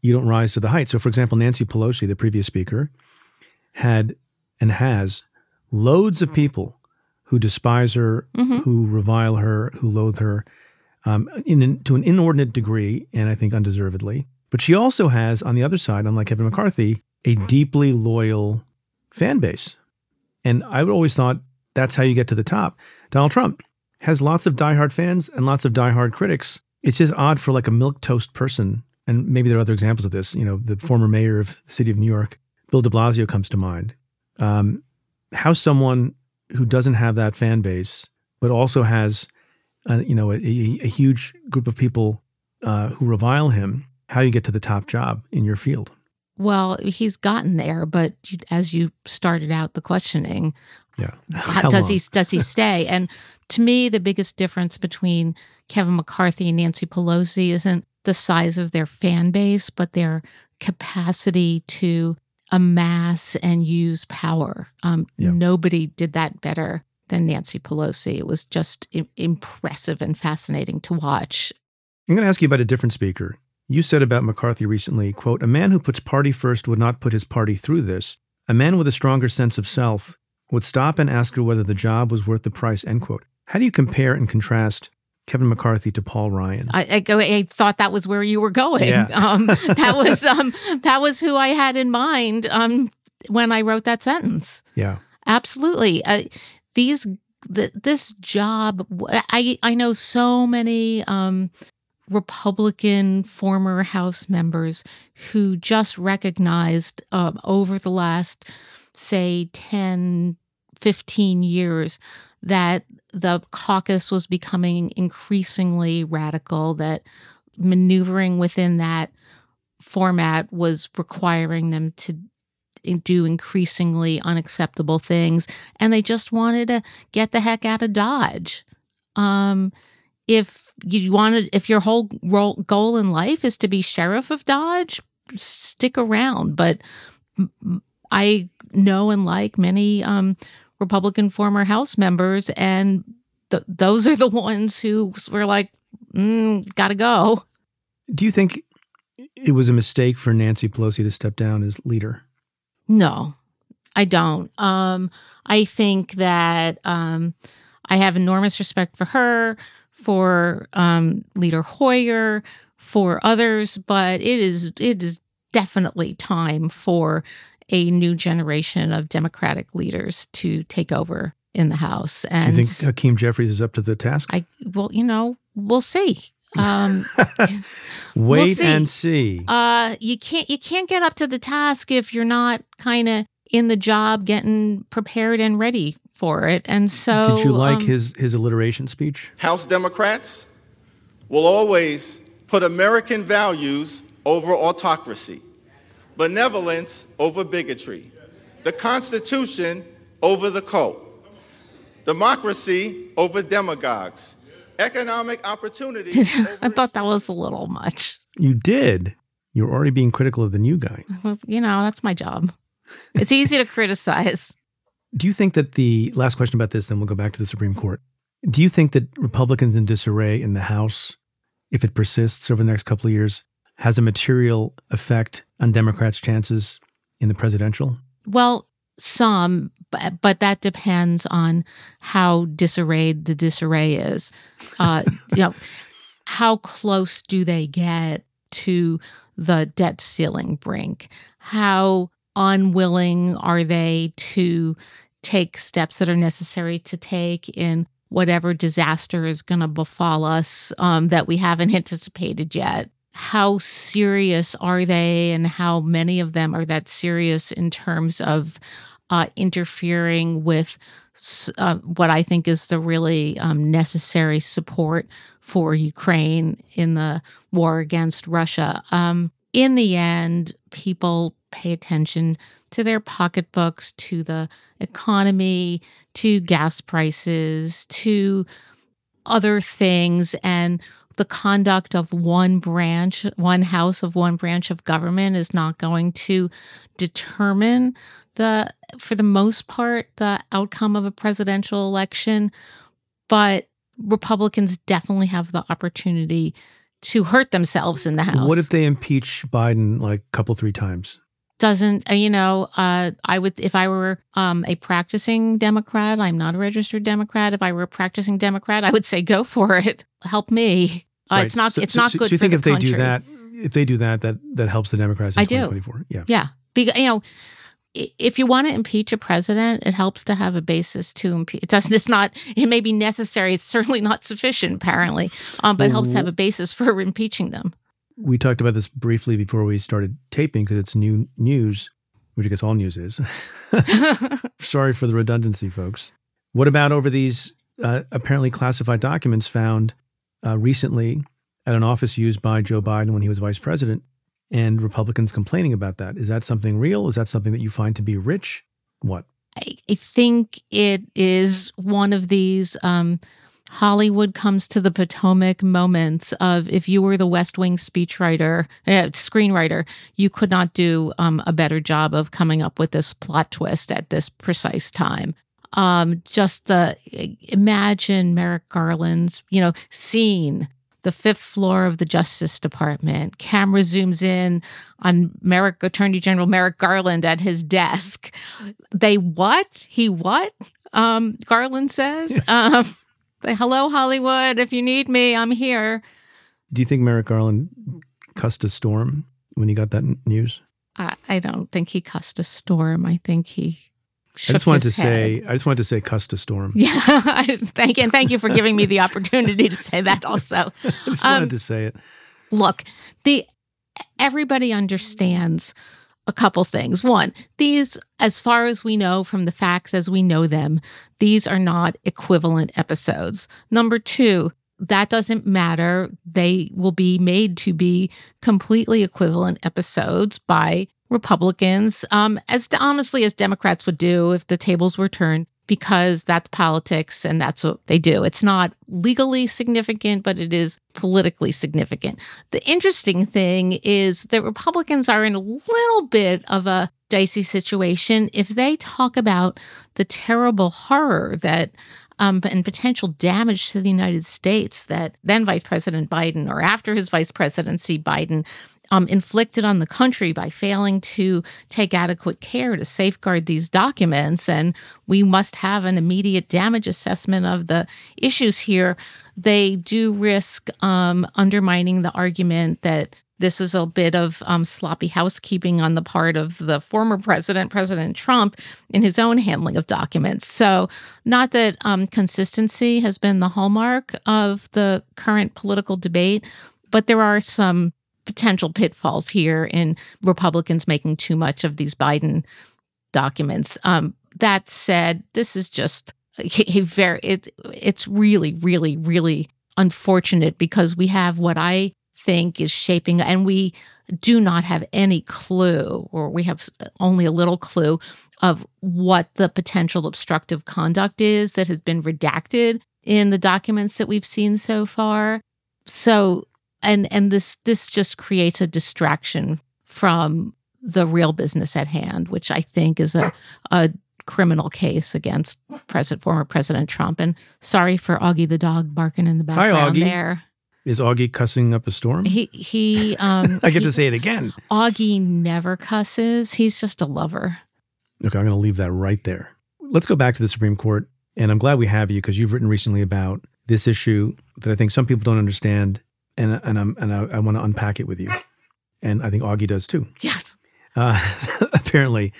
you don't rise to the height. So, for example, Nancy Pelosi, the previous speaker, had and has loads of people who despise her, mm-hmm. who revile her, who loathe her, um, in, to an inordinate degree, and I think undeservedly. But she also has, on the other side, unlike Kevin McCarthy, a deeply loyal fan base. And I always thought that's how you get to the top. Donald Trump has lots of diehard fans and lots of diehard critics. It's just odd for like a milk toast person, and maybe there are other examples of this. You know, the former mayor of the city of New York, Bill De Blasio, comes to mind. Um, how someone who doesn't have that fan base, but also has, uh, you know, a, a, huge group of people uh, who revile him how you get to the top job in your field. Well, he's gotten there, but as you started out the questioning, Yeah. how- does he does he stay? And to me, the biggest difference between Kevin McCarthy and Nancy Pelosi isn't the size of their fan base, but their capacity to amass and use power. Um, Yeah. Nobody did that better than Nancy Pelosi. It was just impressive and fascinating to watch. I'm going to ask you about a different speaker. You said about McCarthy recently, quote, a man who puts party first would not put his party through this. A man with a stronger sense of self would stop and ask her whether the job was worth the price, end quote. How do you compare and contrast Kevin McCarthy to Paul Ryan? I, I, I thought that was where you were going. Yeah. Um, that was um, that was who I had in mind um, when I wrote that sentence. yeah. Absolutely. Uh, these th- this job. I I know so many um, Republican former House members who just recognized um, over the last say 10 15 years that the caucus was becoming increasingly radical that maneuvering within that format was requiring them to do increasingly unacceptable things and they just wanted to get the heck out of dodge. Um if you wanted if your whole role, goal in life is to be sheriff of dodge stick around but I know and like many um republican former house members and th- those are the ones who were like mm, gotta go Do you think it was a mistake for Nancy Pelosi to step down as leader? No, I don't. Um, I think that um, I have enormous respect for her, for um, Leader Hoyer, for others, but it is it is definitely time for a new generation of Democratic leaders to take over in the House. Do you think Hakeem Jeffries is up to the task? I well, you know, we'll see. Um, Wait see. and see. uh you can't you can't get up to the task if you're not kind of in the job getting prepared and ready for it and so Did you like um, his, his alliteration speech? House Democrats will always put American values over autocracy, benevolence over bigotry, the Constitution over the cult, democracy over demagogues, economic opportunity. i thought that was a little much You did. You're already being critical of the new guy. Well, you know that's my job it's easy to criticize Do you think that the last question about this, then we'll go back to the Supreme Court. Do you think that Republicans in disarray in the House, if it persists over the next couple of years, has a material effect on Democrats' chances in the presidential? Well, some, but, that depends on how disarrayed the disarray is. Uh, you know, how close do they get to the debt ceiling brink? How unwilling are they to take steps that are necessary to take in whatever disaster is going to befall us um, that we haven't anticipated yet? How serious are they, and how many of them are that serious in terms of uh, interfering with uh, what I think is the really um, necessary support for Ukraine in the war against Russia. Um, in the end, people pay attention to their pocketbooks, to the economy, to gas prices, to other things, and the conduct of one branch, one house of one branch of government is not going to determine the, for the most part, the outcome of a presidential election. But Republicans definitely have the opportunity to hurt themselves in the House. What if they impeach Biden like a couple, three times? Doesn't uh, you know uh i would if i were um a practicing democrat i'm not a registered democrat if i were a practicing democrat i would say go for it help me uh, Right. it's not So- it's so- not good So you think the if they country. do that, if they do that, that that helps the Democrats in I do. 2024? Yeah. yeah because you know if you want to impeach a president, it helps to have a basis to impeach. It doesn't. It's not. It may be necessary. It's certainly not sufficient, apparently, um, but it helps to have a basis for impeaching them. We talked about this briefly before we started taping because it's new news, which I guess all news is. Sorry for the redundancy, folks. What about over these uh, apparently classified documents found uh, recently at an office used by Joe Biden when he was vice president, and Republicans complaining about that. Is that something real? Is that something that you find to be rich? What? I, I think it is one of these um, Hollywood comes to the Potomac moments of if you were the West Wing speechwriter, uh, screenwriter, you could not do um, a better job of coming up with this plot twist at this precise time. Um, just uh, imagine Merrick Garland's, you know, scene the fifth floor of the Justice Department. Camera zooms in on Merrick Attorney General Merrick Garland at his desk. They what? He what? Um, Garland says. um, Hello, Hollywood. If you need me, I'm here. Do you think Merrick Garland cussed a storm when he got that news? I, I don't think he cussed a storm. I think he I just wanted to head. say, I just wanted to say, cussed a storm. Yeah, thank you, and thank you for giving me the opportunity to say that. Also, I just Um, wanted to say it. look, the everybody understands a couple things. One, these, as far as we know from the facts as we know them, these are not equivalent episodes. Number two, that doesn't matter. They will be made to be completely equivalent episodes by Republicans, um, as honestly as Democrats would do if the tables were turned, because that's politics and that's what they do. It's not legally significant, but it is politically significant. The interesting thing is that Republicans are in a little bit of a dicey situation if they talk about the terrible horror that um, and potential damage to the United States that then Vice President Biden or after his vice presidency, Biden um, inflicted on the country by failing to take adequate care to safeguard these documents. And we must have an immediate damage assessment of the issues here. They do risk um, undermining the argument that this is a bit of um, sloppy housekeeping on the part of the former president, President Trump, in his own handling of documents. So, not that um, consistency has been the hallmark of the current political debate, but there are some potential pitfalls here in Republicans making too much of these Biden documents. Um, that said, this is just a, very it, it's really, really, really unfortunate because we have what I think is shaping, and we do not have any clue, or we have only a little clue of what the potential obstructive conduct is that has been redacted in the documents that we've seen so far. So, and and this this just creates a distraction from the real business at hand, which I think is a a criminal case against President former President Trump. And sorry for Augie the dog barking in the background Hi, Augie. there. Is Augie cussing up a storm? He he um I get he- to say it again. Augie never cusses. He's just a lover. Okay, I'm going to leave that right there. Let's go back to the Supreme Court. And I'm glad we have you because you've written recently about this issue that I think some people don't understand. And, and, I'm, and I, I want to unpack it with you. And I think Augie does too. Yes. Uh, apparently,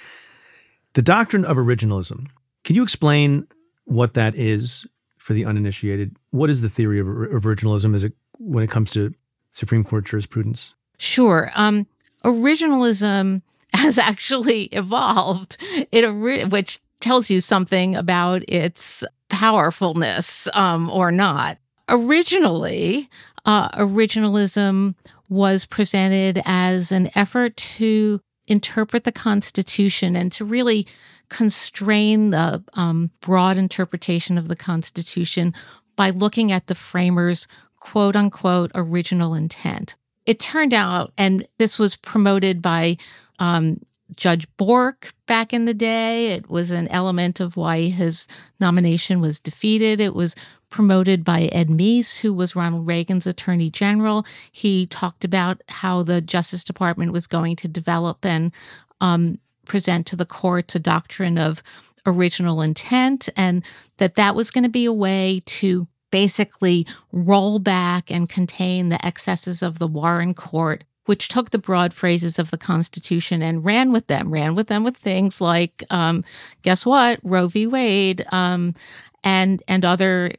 the doctrine of originalism. Can you explain what that is for the uninitiated? What is the theory of or- originalism as it, when it comes to Supreme Court jurisprudence? Sure. Um, originalism has actually evolved. It which tells you something about its powerfulness um, or not. Originally, uh, originalism was presented as an effort to interpret the Constitution and to really constrain the um, broad interpretation of the Constitution by looking at the framers' quote unquote original intent. It turned out, and this was promoted by um, Judge Bork back in the day. It was an element of why his nomination was defeated. It was promoted by Ed Meese, who was Ronald Reagan's attorney general. He talked about how the Justice Department was going to develop and um, present to the courts a doctrine of original intent, and that that was going to be a way to basically roll back and contain the excesses of the Warren Court, which took the broad phrases of the Constitution and ran with them, ran with them with things like, um, guess what, Roe v. Wade, um, and and other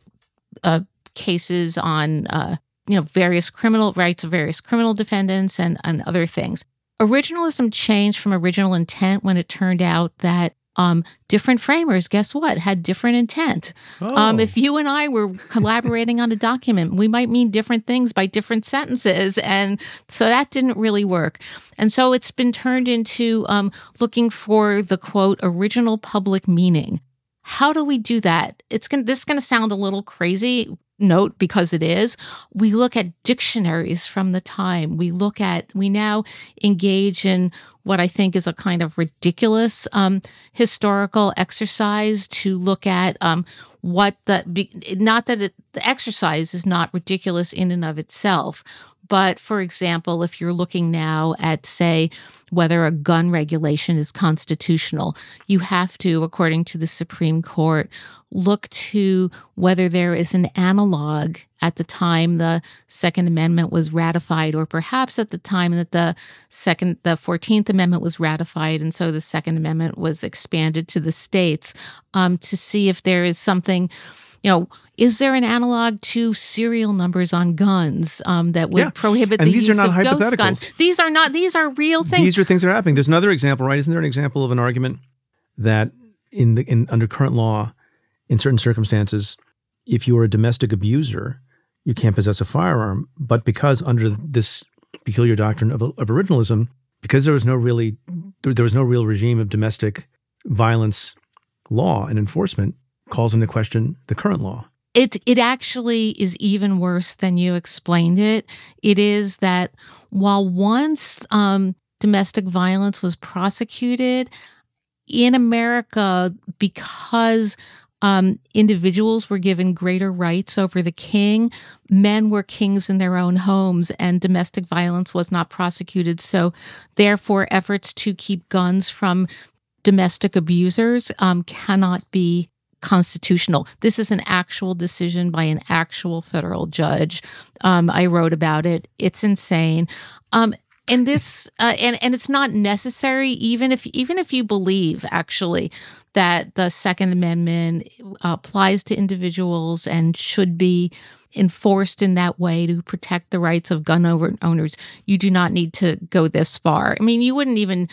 uh, cases on uh, you know various criminal rights of various criminal defendants and and other things. Originalism changed from original intent when it turned out that Um, different framers, guess what, had different intent. Um, Oh. if you and I were collaborating on a document, we might mean different things by different sentences. And so that didn't really work. And so it's been turned into um, looking for the quote, original public meaning. How do we do that? It's going this is going to sound a little crazy. Note because it is. We look at dictionaries from the time. We look at, we now engage in what I think is a kind of ridiculous um, historical exercise to look at um, what the, not that it, the exercise is not ridiculous in and of itself, but for example, if you're looking now at, say, whether a gun regulation is constitutional, you have to, according to the Supreme Court, look to whether there is an analog at the time the Second Amendment was ratified, or perhaps at the time that the second, the Fourteenth Amendment was ratified, and so the Second Amendment was expanded to the states, um, to see if there is something you know, is there an analog to serial numbers on guns um, that would Yeah. prohibit And the these are use not of ghost guns? These are not. These are real things. These are things that are happening. There's another example, right? Isn't there an example of an argument that in the in under current law, in certain circumstances, if you are a domestic abuser, you can't possess a firearm. But because under this peculiar doctrine of, of originalism, because there was no really there was no real regime of domestic violence law and enforcement, calls into question the current law. it it actually is even worse than you explained it. It is that while once um, domestic violence was prosecuted in America because um, individuals were given greater rights over the king, men were kings in their own homes, and domestic violence was not prosecuted. So, therefore, efforts to keep guns from domestic abusers um, cannot be constitutional. This is an actual decision by an actual federal judge. Um, I wrote about it. It's insane. Um, and this, uh, and and it's not necessary, even if even if you believe actually that the Second Amendment applies to individuals and should be enforced in that way to protect the rights of gun owners. You do not need to go this far. I mean, you wouldn't even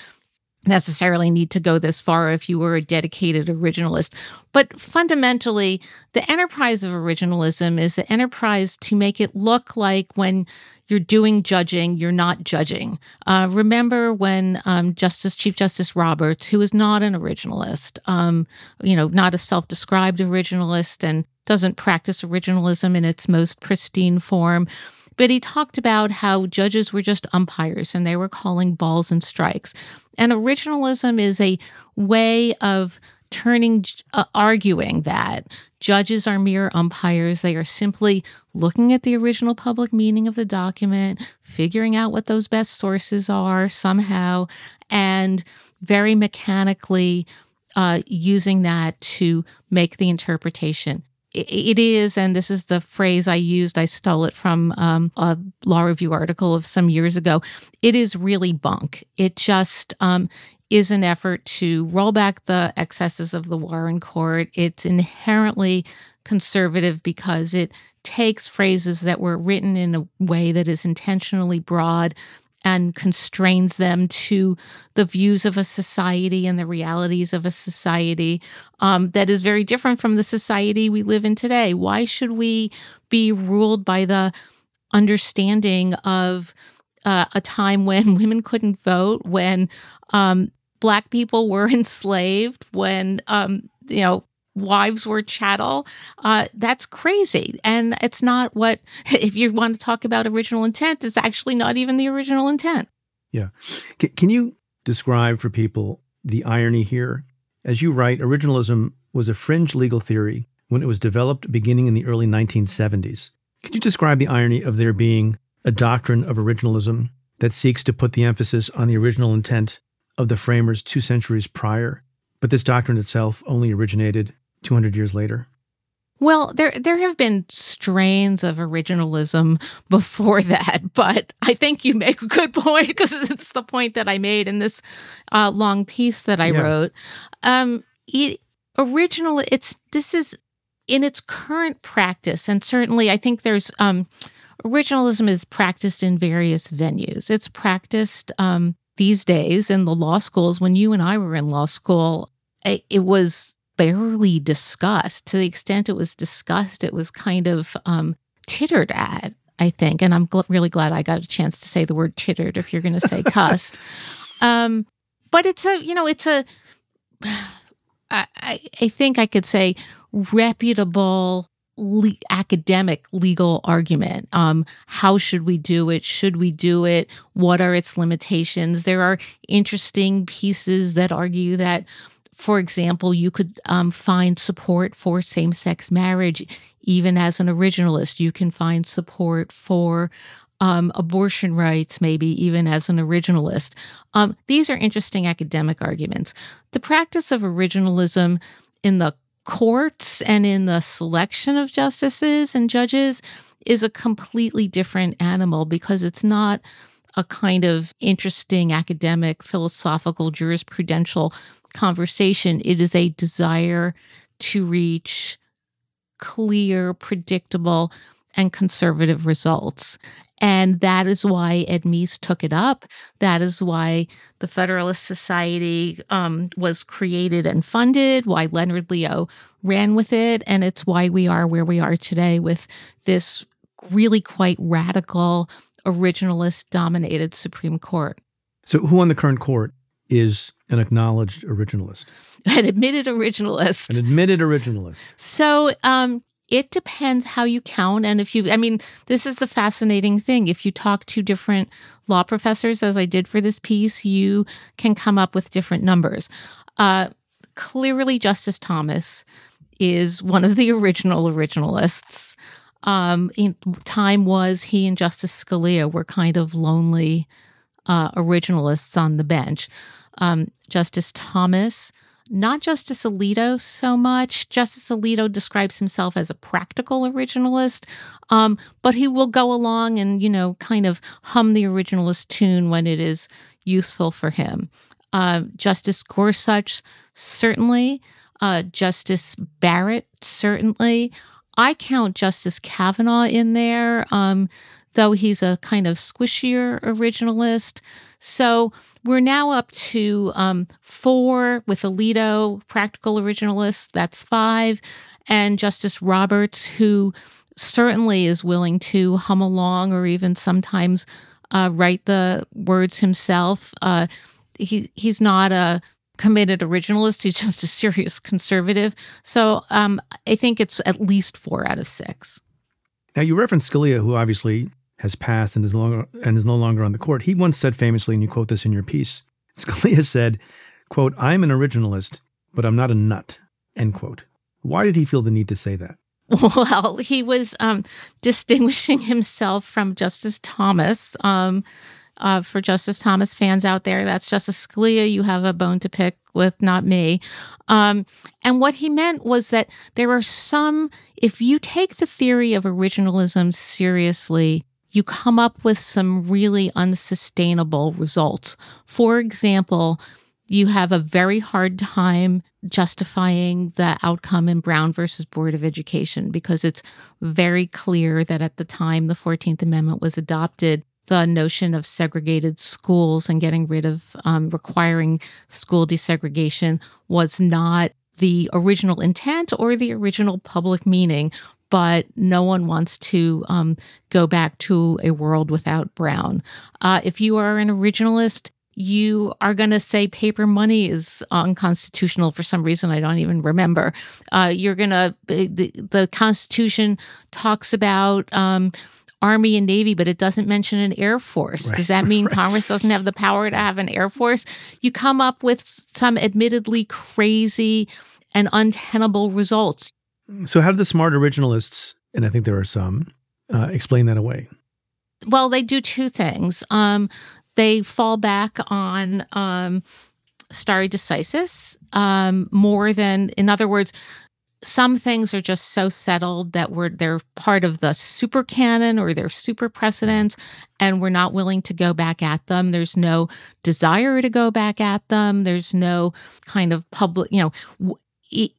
necessarily need to go this far if you were a dedicated originalist. But fundamentally, the enterprise of originalism is an enterprise to make it look like when you're doing judging, you're not judging. Uh, remember when um, Justice Chief Justice Roberts, who is not an originalist, um, you know, not a self-described originalist, and doesn't practice originalism in its most pristine form. But he talked about how judges were just umpires and they were calling balls and strikes. And originalism is a way of turning, uh, arguing that judges are mere umpires. They are simply looking at the original public meaning of the document, figuring out what those best sources are somehow, and very mechanically uh, using that to make the interpretation it is, and this is the phrase I used, I stole it from um, a law review article of some years ago. It is really bunk. It just um, is an effort to roll back the excesses of the Warren Court. It's inherently conservative because it takes phrases that were written in a way that is intentionally broad and constrains them to the views of a society and the realities of a society um, that is very different from the society we live in today. Why should we be ruled by the understanding of uh, a time when women couldn't vote, when um, black people were enslaved, when um, you know wives were chattel. Uh, that's crazy. And it's not what, if you want to talk about original intent, it's actually not even the original intent. Yeah. Can, can you describe for people the irony here? As you write, originalism was a fringe legal theory when it was developed beginning in the early 1970s. Could you describe the irony of there being a doctrine of originalism that seeks to put the emphasis on the original intent of the framers two centuries prior, but this doctrine itself only originated 200 years later? Well, there there have been strains of originalism before that, but I think you make a good point because it's the point that I made in this uh, long piece that I Yeah. wrote. Um, it original. It's this is in its current practice, and certainly I think there's um, originalism is practiced in various venues. It's practiced um, these days in the law schools. When you and I were in law school, it was barely discussed. To the extent it was discussed, it was kind of um, tittered at. I think, and I'm gl- really glad I got a chance to say the word tittered. If you're going to say cussed, um, but it's a you know it's a I, I think I could say reputable le- academic legal argument. Um, how should we do it? Should we do it? What are its limitations? There are interesting pieces that argue that, for example, you could um, find support for same sex marriage even as an originalist. You can find support for um, abortion rights, maybe even as an originalist. Um, these are interesting academic arguments. The practice of originalism in the courts and in the selection of justices and judges is a completely different animal because it's not a kind of interesting academic, philosophical, jurisprudential conversation. It is a desire to reach clear, predictable, and conservative results. And that is why Ed Meese took it up. That is why the Federalist Society um, was created and funded, why Leonard Leo ran with it. And it's why we are where we are today with this really quite radical, originalist dominated Supreme Court. So, who on the current court is an acknowledged originalist? An admitted originalist. An admitted originalist. So, um, it depends how you count. And if you, I mean, this is the fascinating thing. If you talk to different law professors, as I did for this piece, you can come up with different numbers. Uh, clearly, Justice Thomas is one of the original originalists. Um, time was he and Justice Scalia were kind of lonely uh, originalists on the bench. Um, Justice Thomas not Justice Alito so much. Justice Alito describes himself as a practical originalist, um, but he will go along and, you know, kind of hum the originalist tune when it is useful for him. Uh, Justice Gorsuch, certainly. Uh, Justice Barrett, certainly. I count Justice Kavanaugh in there. Um, though he's a kind of squishier originalist. So we're now up to um, four with Alito, practical originalist, that's five, and Justice Roberts, who certainly is willing to hum along or even sometimes uh, write the words himself. Uh, he, he's not a committed originalist, he's just a serious conservative. So um, I think it's at least four out of six. Now, you reference Scalia, who obviously has passed and is, longer, and is no longer on the court. He once said famously, and you quote this in your piece, Scalia said, quote, I'm an originalist, but I'm not a nut, end quote. Why did he feel the need to say that? Well, he was um, distinguishing himself from Justice Thomas. Um, uh, for Justice Thomas fans out there, that's Justice Scalia. You have a bone to pick with, not me. Um, and what he meant was that there are some, if you take the theory of originalism seriously, you come up with some really unsustainable results. For example, you have a very hard time justifying the outcome in Brown versus Board of Education because it's very clear that at the time the 14th Amendment was adopted, the notion of segregated schools and getting rid of um, requiring school desegregation was not the original intent or the original public meaning but no one wants to um, go back to a world without Brown. Uh, if you are an originalist, you are going to say paper money is unconstitutional for some reason I don't even remember. Uh, you're going to, the, the Constitution talks about, um, Army and Navy, but it doesn't mention an Air Force. Right. Does that mean right. Congress doesn't have the power to have an Air Force? You come up with some admittedly crazy and untenable results. So, how do the smart originalists, and I think there are some, uh, explain that away? Well, they do two things. Um, they fall back on um, stare decisis um, more than, in other words, some things are just so settled that we're they're part of the super canon or they're super precedents and we're not willing to go back at them. There's no desire to go back at them. There's no kind of public you know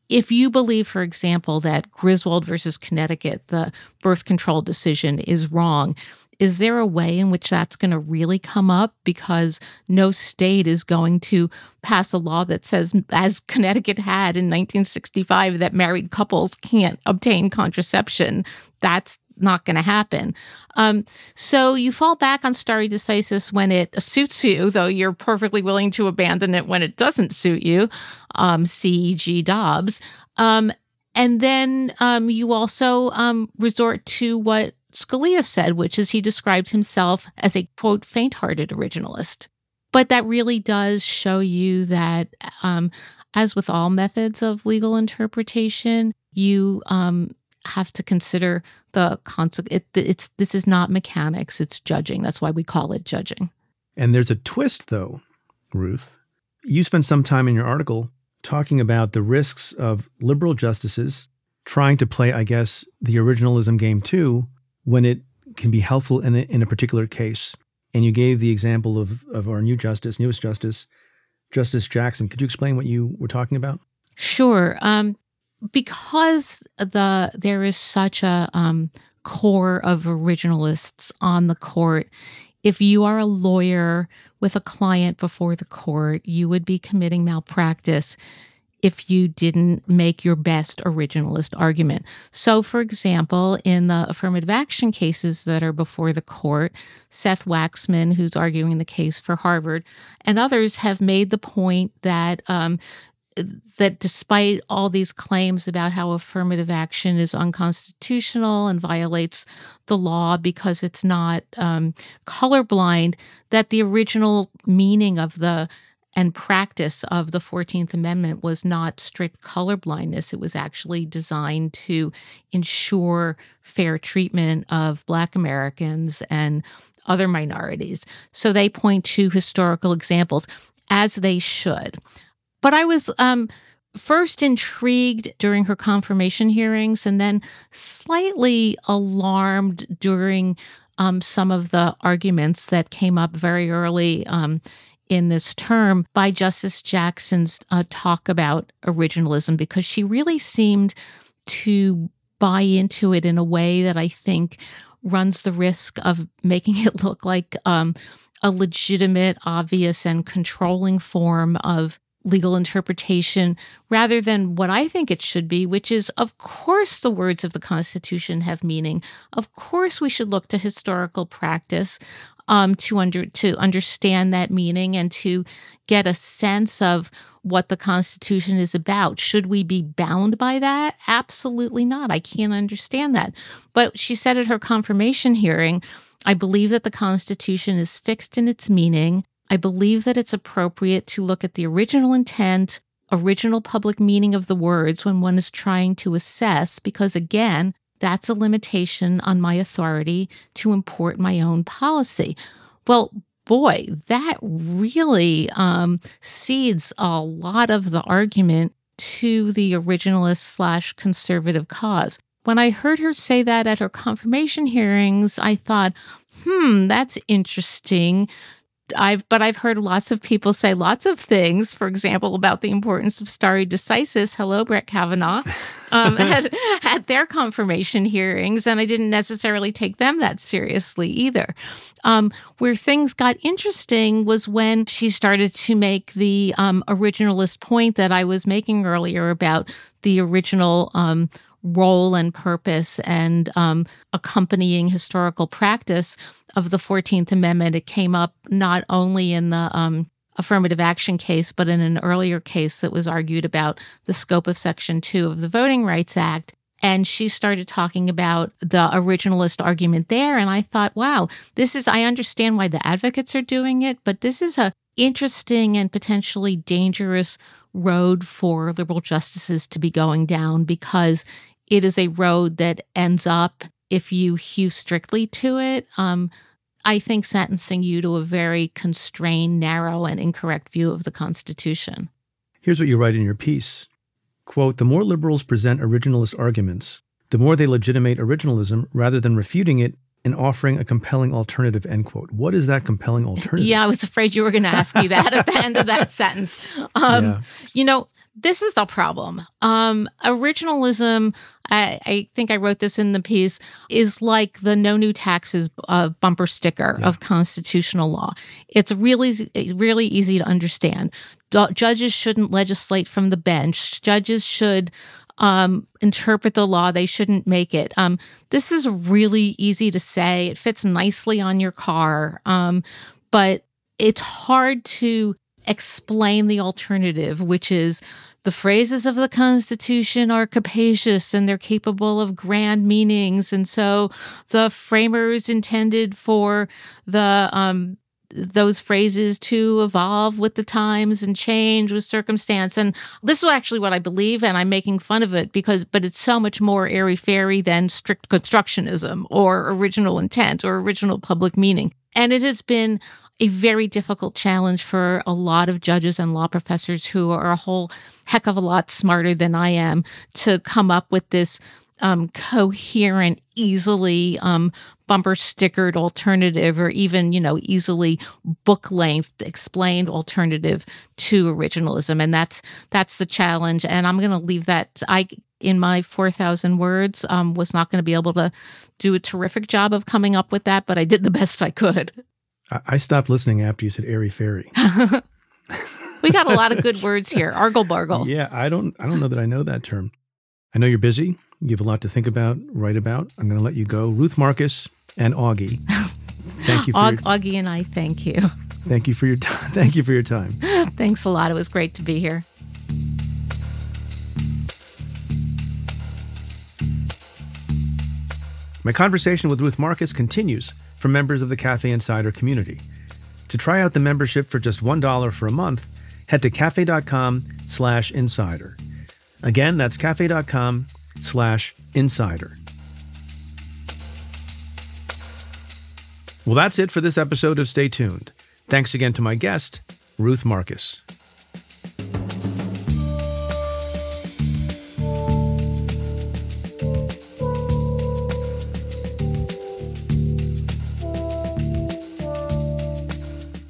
if you believe, for example, that Griswold versus Connecticut, the birth control decision, is wrong, is there a way in which that's going to really come up? Because no state is going to pass a law that says, as Connecticut had in 1965, that married couples can't obtain contraception. That's not going to happen. Um, so you fall back on stare decisis when it suits you, though you're perfectly willing to abandon it when it doesn't suit you. Um, C.G. Dobbs. Um, and then um, you also um, resort to what Scalia said, which is he described himself as a quote, faint hearted originalist. But that really does show you that, um, as with all methods of legal interpretation, you um, have to consider the consequence. It, it's this is not mechanics; it's judging. That's why we call it judging. And there's a twist, though, Ruth. You spent some time in your article talking about the risks of liberal justices trying to play, I guess, the originalism game too, when it can be helpful in a, in a particular case. And you gave the example of, of our new justice, newest justice, Justice Jackson. Could you explain what you were talking about? Sure. Um, because the there is such a um, core of originalists on the court, if you are a lawyer with a client before the court, you would be committing malpractice if you didn't make your best originalist argument. So, for example, in the affirmative action cases that are before the court, Seth Waxman, who's arguing the case for Harvard, and others have made the point that um, that despite all these claims about how affirmative action is unconstitutional and violates the law because it's not um, colorblind, that the original meaning of the and practice of the 14th Amendment was not strict colorblindness. It was actually designed to ensure fair treatment of Black Americans and other minorities. So they point to historical examples, as they should. But I was um, first intrigued during her confirmation hearings and then slightly alarmed during um, some of the arguments that came up very early um, in this term by Justice Jackson's uh, talk about originalism because she really seemed to buy into it in a way that I think runs the risk of making it look like um, a legitimate, obvious, and controlling form of legal interpretation rather than what I think it should be, which is, of course, the words of the Constitution have meaning. Of course, we should look to historical practice um, to under to understand that meaning and to get a sense of what the Constitution is about. Should we be bound by that? Absolutely not. I can't understand that. But she said at her confirmation hearing, I believe that the Constitution is fixed in its meaning I believe that it's appropriate to look at the original intent, original public meaning of the words when one is trying to assess, because again, that's a limitation on my authority to import my own policy. Well, boy, that really um, cedes a lot of the argument to the originalist slash conservative cause. When I heard her say that at her confirmation hearings, I thought, hmm, that's interesting. I've but I've heard lots of people say lots of things. For example, about the importance of stare decisis. Hello, Brett Kavanaugh, um, at, at, their confirmation hearings, and I didn't necessarily take them that seriously either. Um, where things got interesting was when she started to make the um, originalist point that I was making earlier about the original um, role and purpose and um, accompanying historical practice of the 14th Amendment. It came up not only in the um, affirmative action case, but in an earlier case that was argued about the scope of Section 2 of the Voting Rights Act. And she started talking about the originalist argument there. And I thought, wow, this is, I understand why the advocates are doing it, but this is a interesting and potentially dangerous road for liberal justices to be going down because it is a road that ends up, if you hew strictly to it, um, I think sentencing you to a very constrained, narrow, and incorrect view of the Constitution. Here's what you write in your piece quote, The more liberals present originalist arguments, the more they legitimate originalism rather than refuting it and offering a compelling alternative end quote what is that compelling alternative yeah i was afraid you were going to ask me that at the end of that sentence um, yeah. you know this is the problem. Um, originalism, I, I, think I wrote this in the piece, is like the no new taxes uh, bumper sticker yeah. of constitutional law. It's really, really easy to understand. Judges shouldn't legislate from the bench. Judges should um, interpret the law. They shouldn't make it. Um, this is really easy to say. It fits nicely on your car, um, but it's hard to explain the alternative, which is the phrases of the Constitution are capacious and they're capable of grand meanings. And so the framers intended for the um, those phrases to evolve with the times and change with circumstance. And this is actually what I believe, and I'm making fun of it because, but it's so much more airy fairy than strict constructionism or original intent or original public meaning. And it has been a very difficult challenge for a lot of judges and law professors who are a whole heck of a lot smarter than I am to come up with this um, coherent, easily um, bumper stickered alternative, or even you know easily book length explained alternative to originalism, and that's that's the challenge. And I'm going to leave that. I in my 4,000 words um, was not going to be able to do a terrific job of coming up with that, but I did the best I could. I stopped listening after you said airy fairy. we got a lot of good words here. Argle bargle. Yeah, I don't I don't know that I know that term. I know you're busy. You have a lot to think about, write about. I'm going to let you go. Ruth Marcus and Augie. Thank you for your, Augie and I thank you. Thank you for your time. Thank you for your time. Thanks a lot. It was great to be here. My conversation with Ruth Marcus continues for members of the Cafe Insider community. To try out the membership for just $1 for a month, head to cafe.com slash insider. Again, that's cafe.com slash insider. Well, that's it for this episode of Stay Tuned. Thanks again to my guest, Ruth Marcus.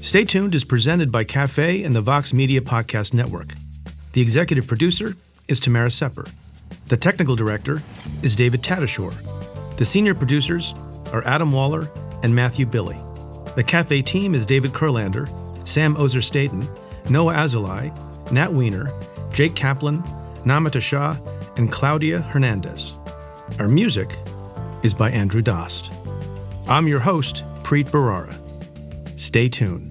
Stay Tuned is presented by Cafe and the Vox Media Podcast Network. The executive producer is Tamara Sepper. The technical director is David Tatasciore. The senior producers are Adam Waller and Matthew Billy. The Cafe team is David Kurlander, Sam Ozer Staten, Noah Azulai, Nat Weiner, Jake Kaplan, Namita Shah, and Claudia Hernandez. Our music is by Andrew Dost. I'm your host, Preet Bharara. Stay tuned.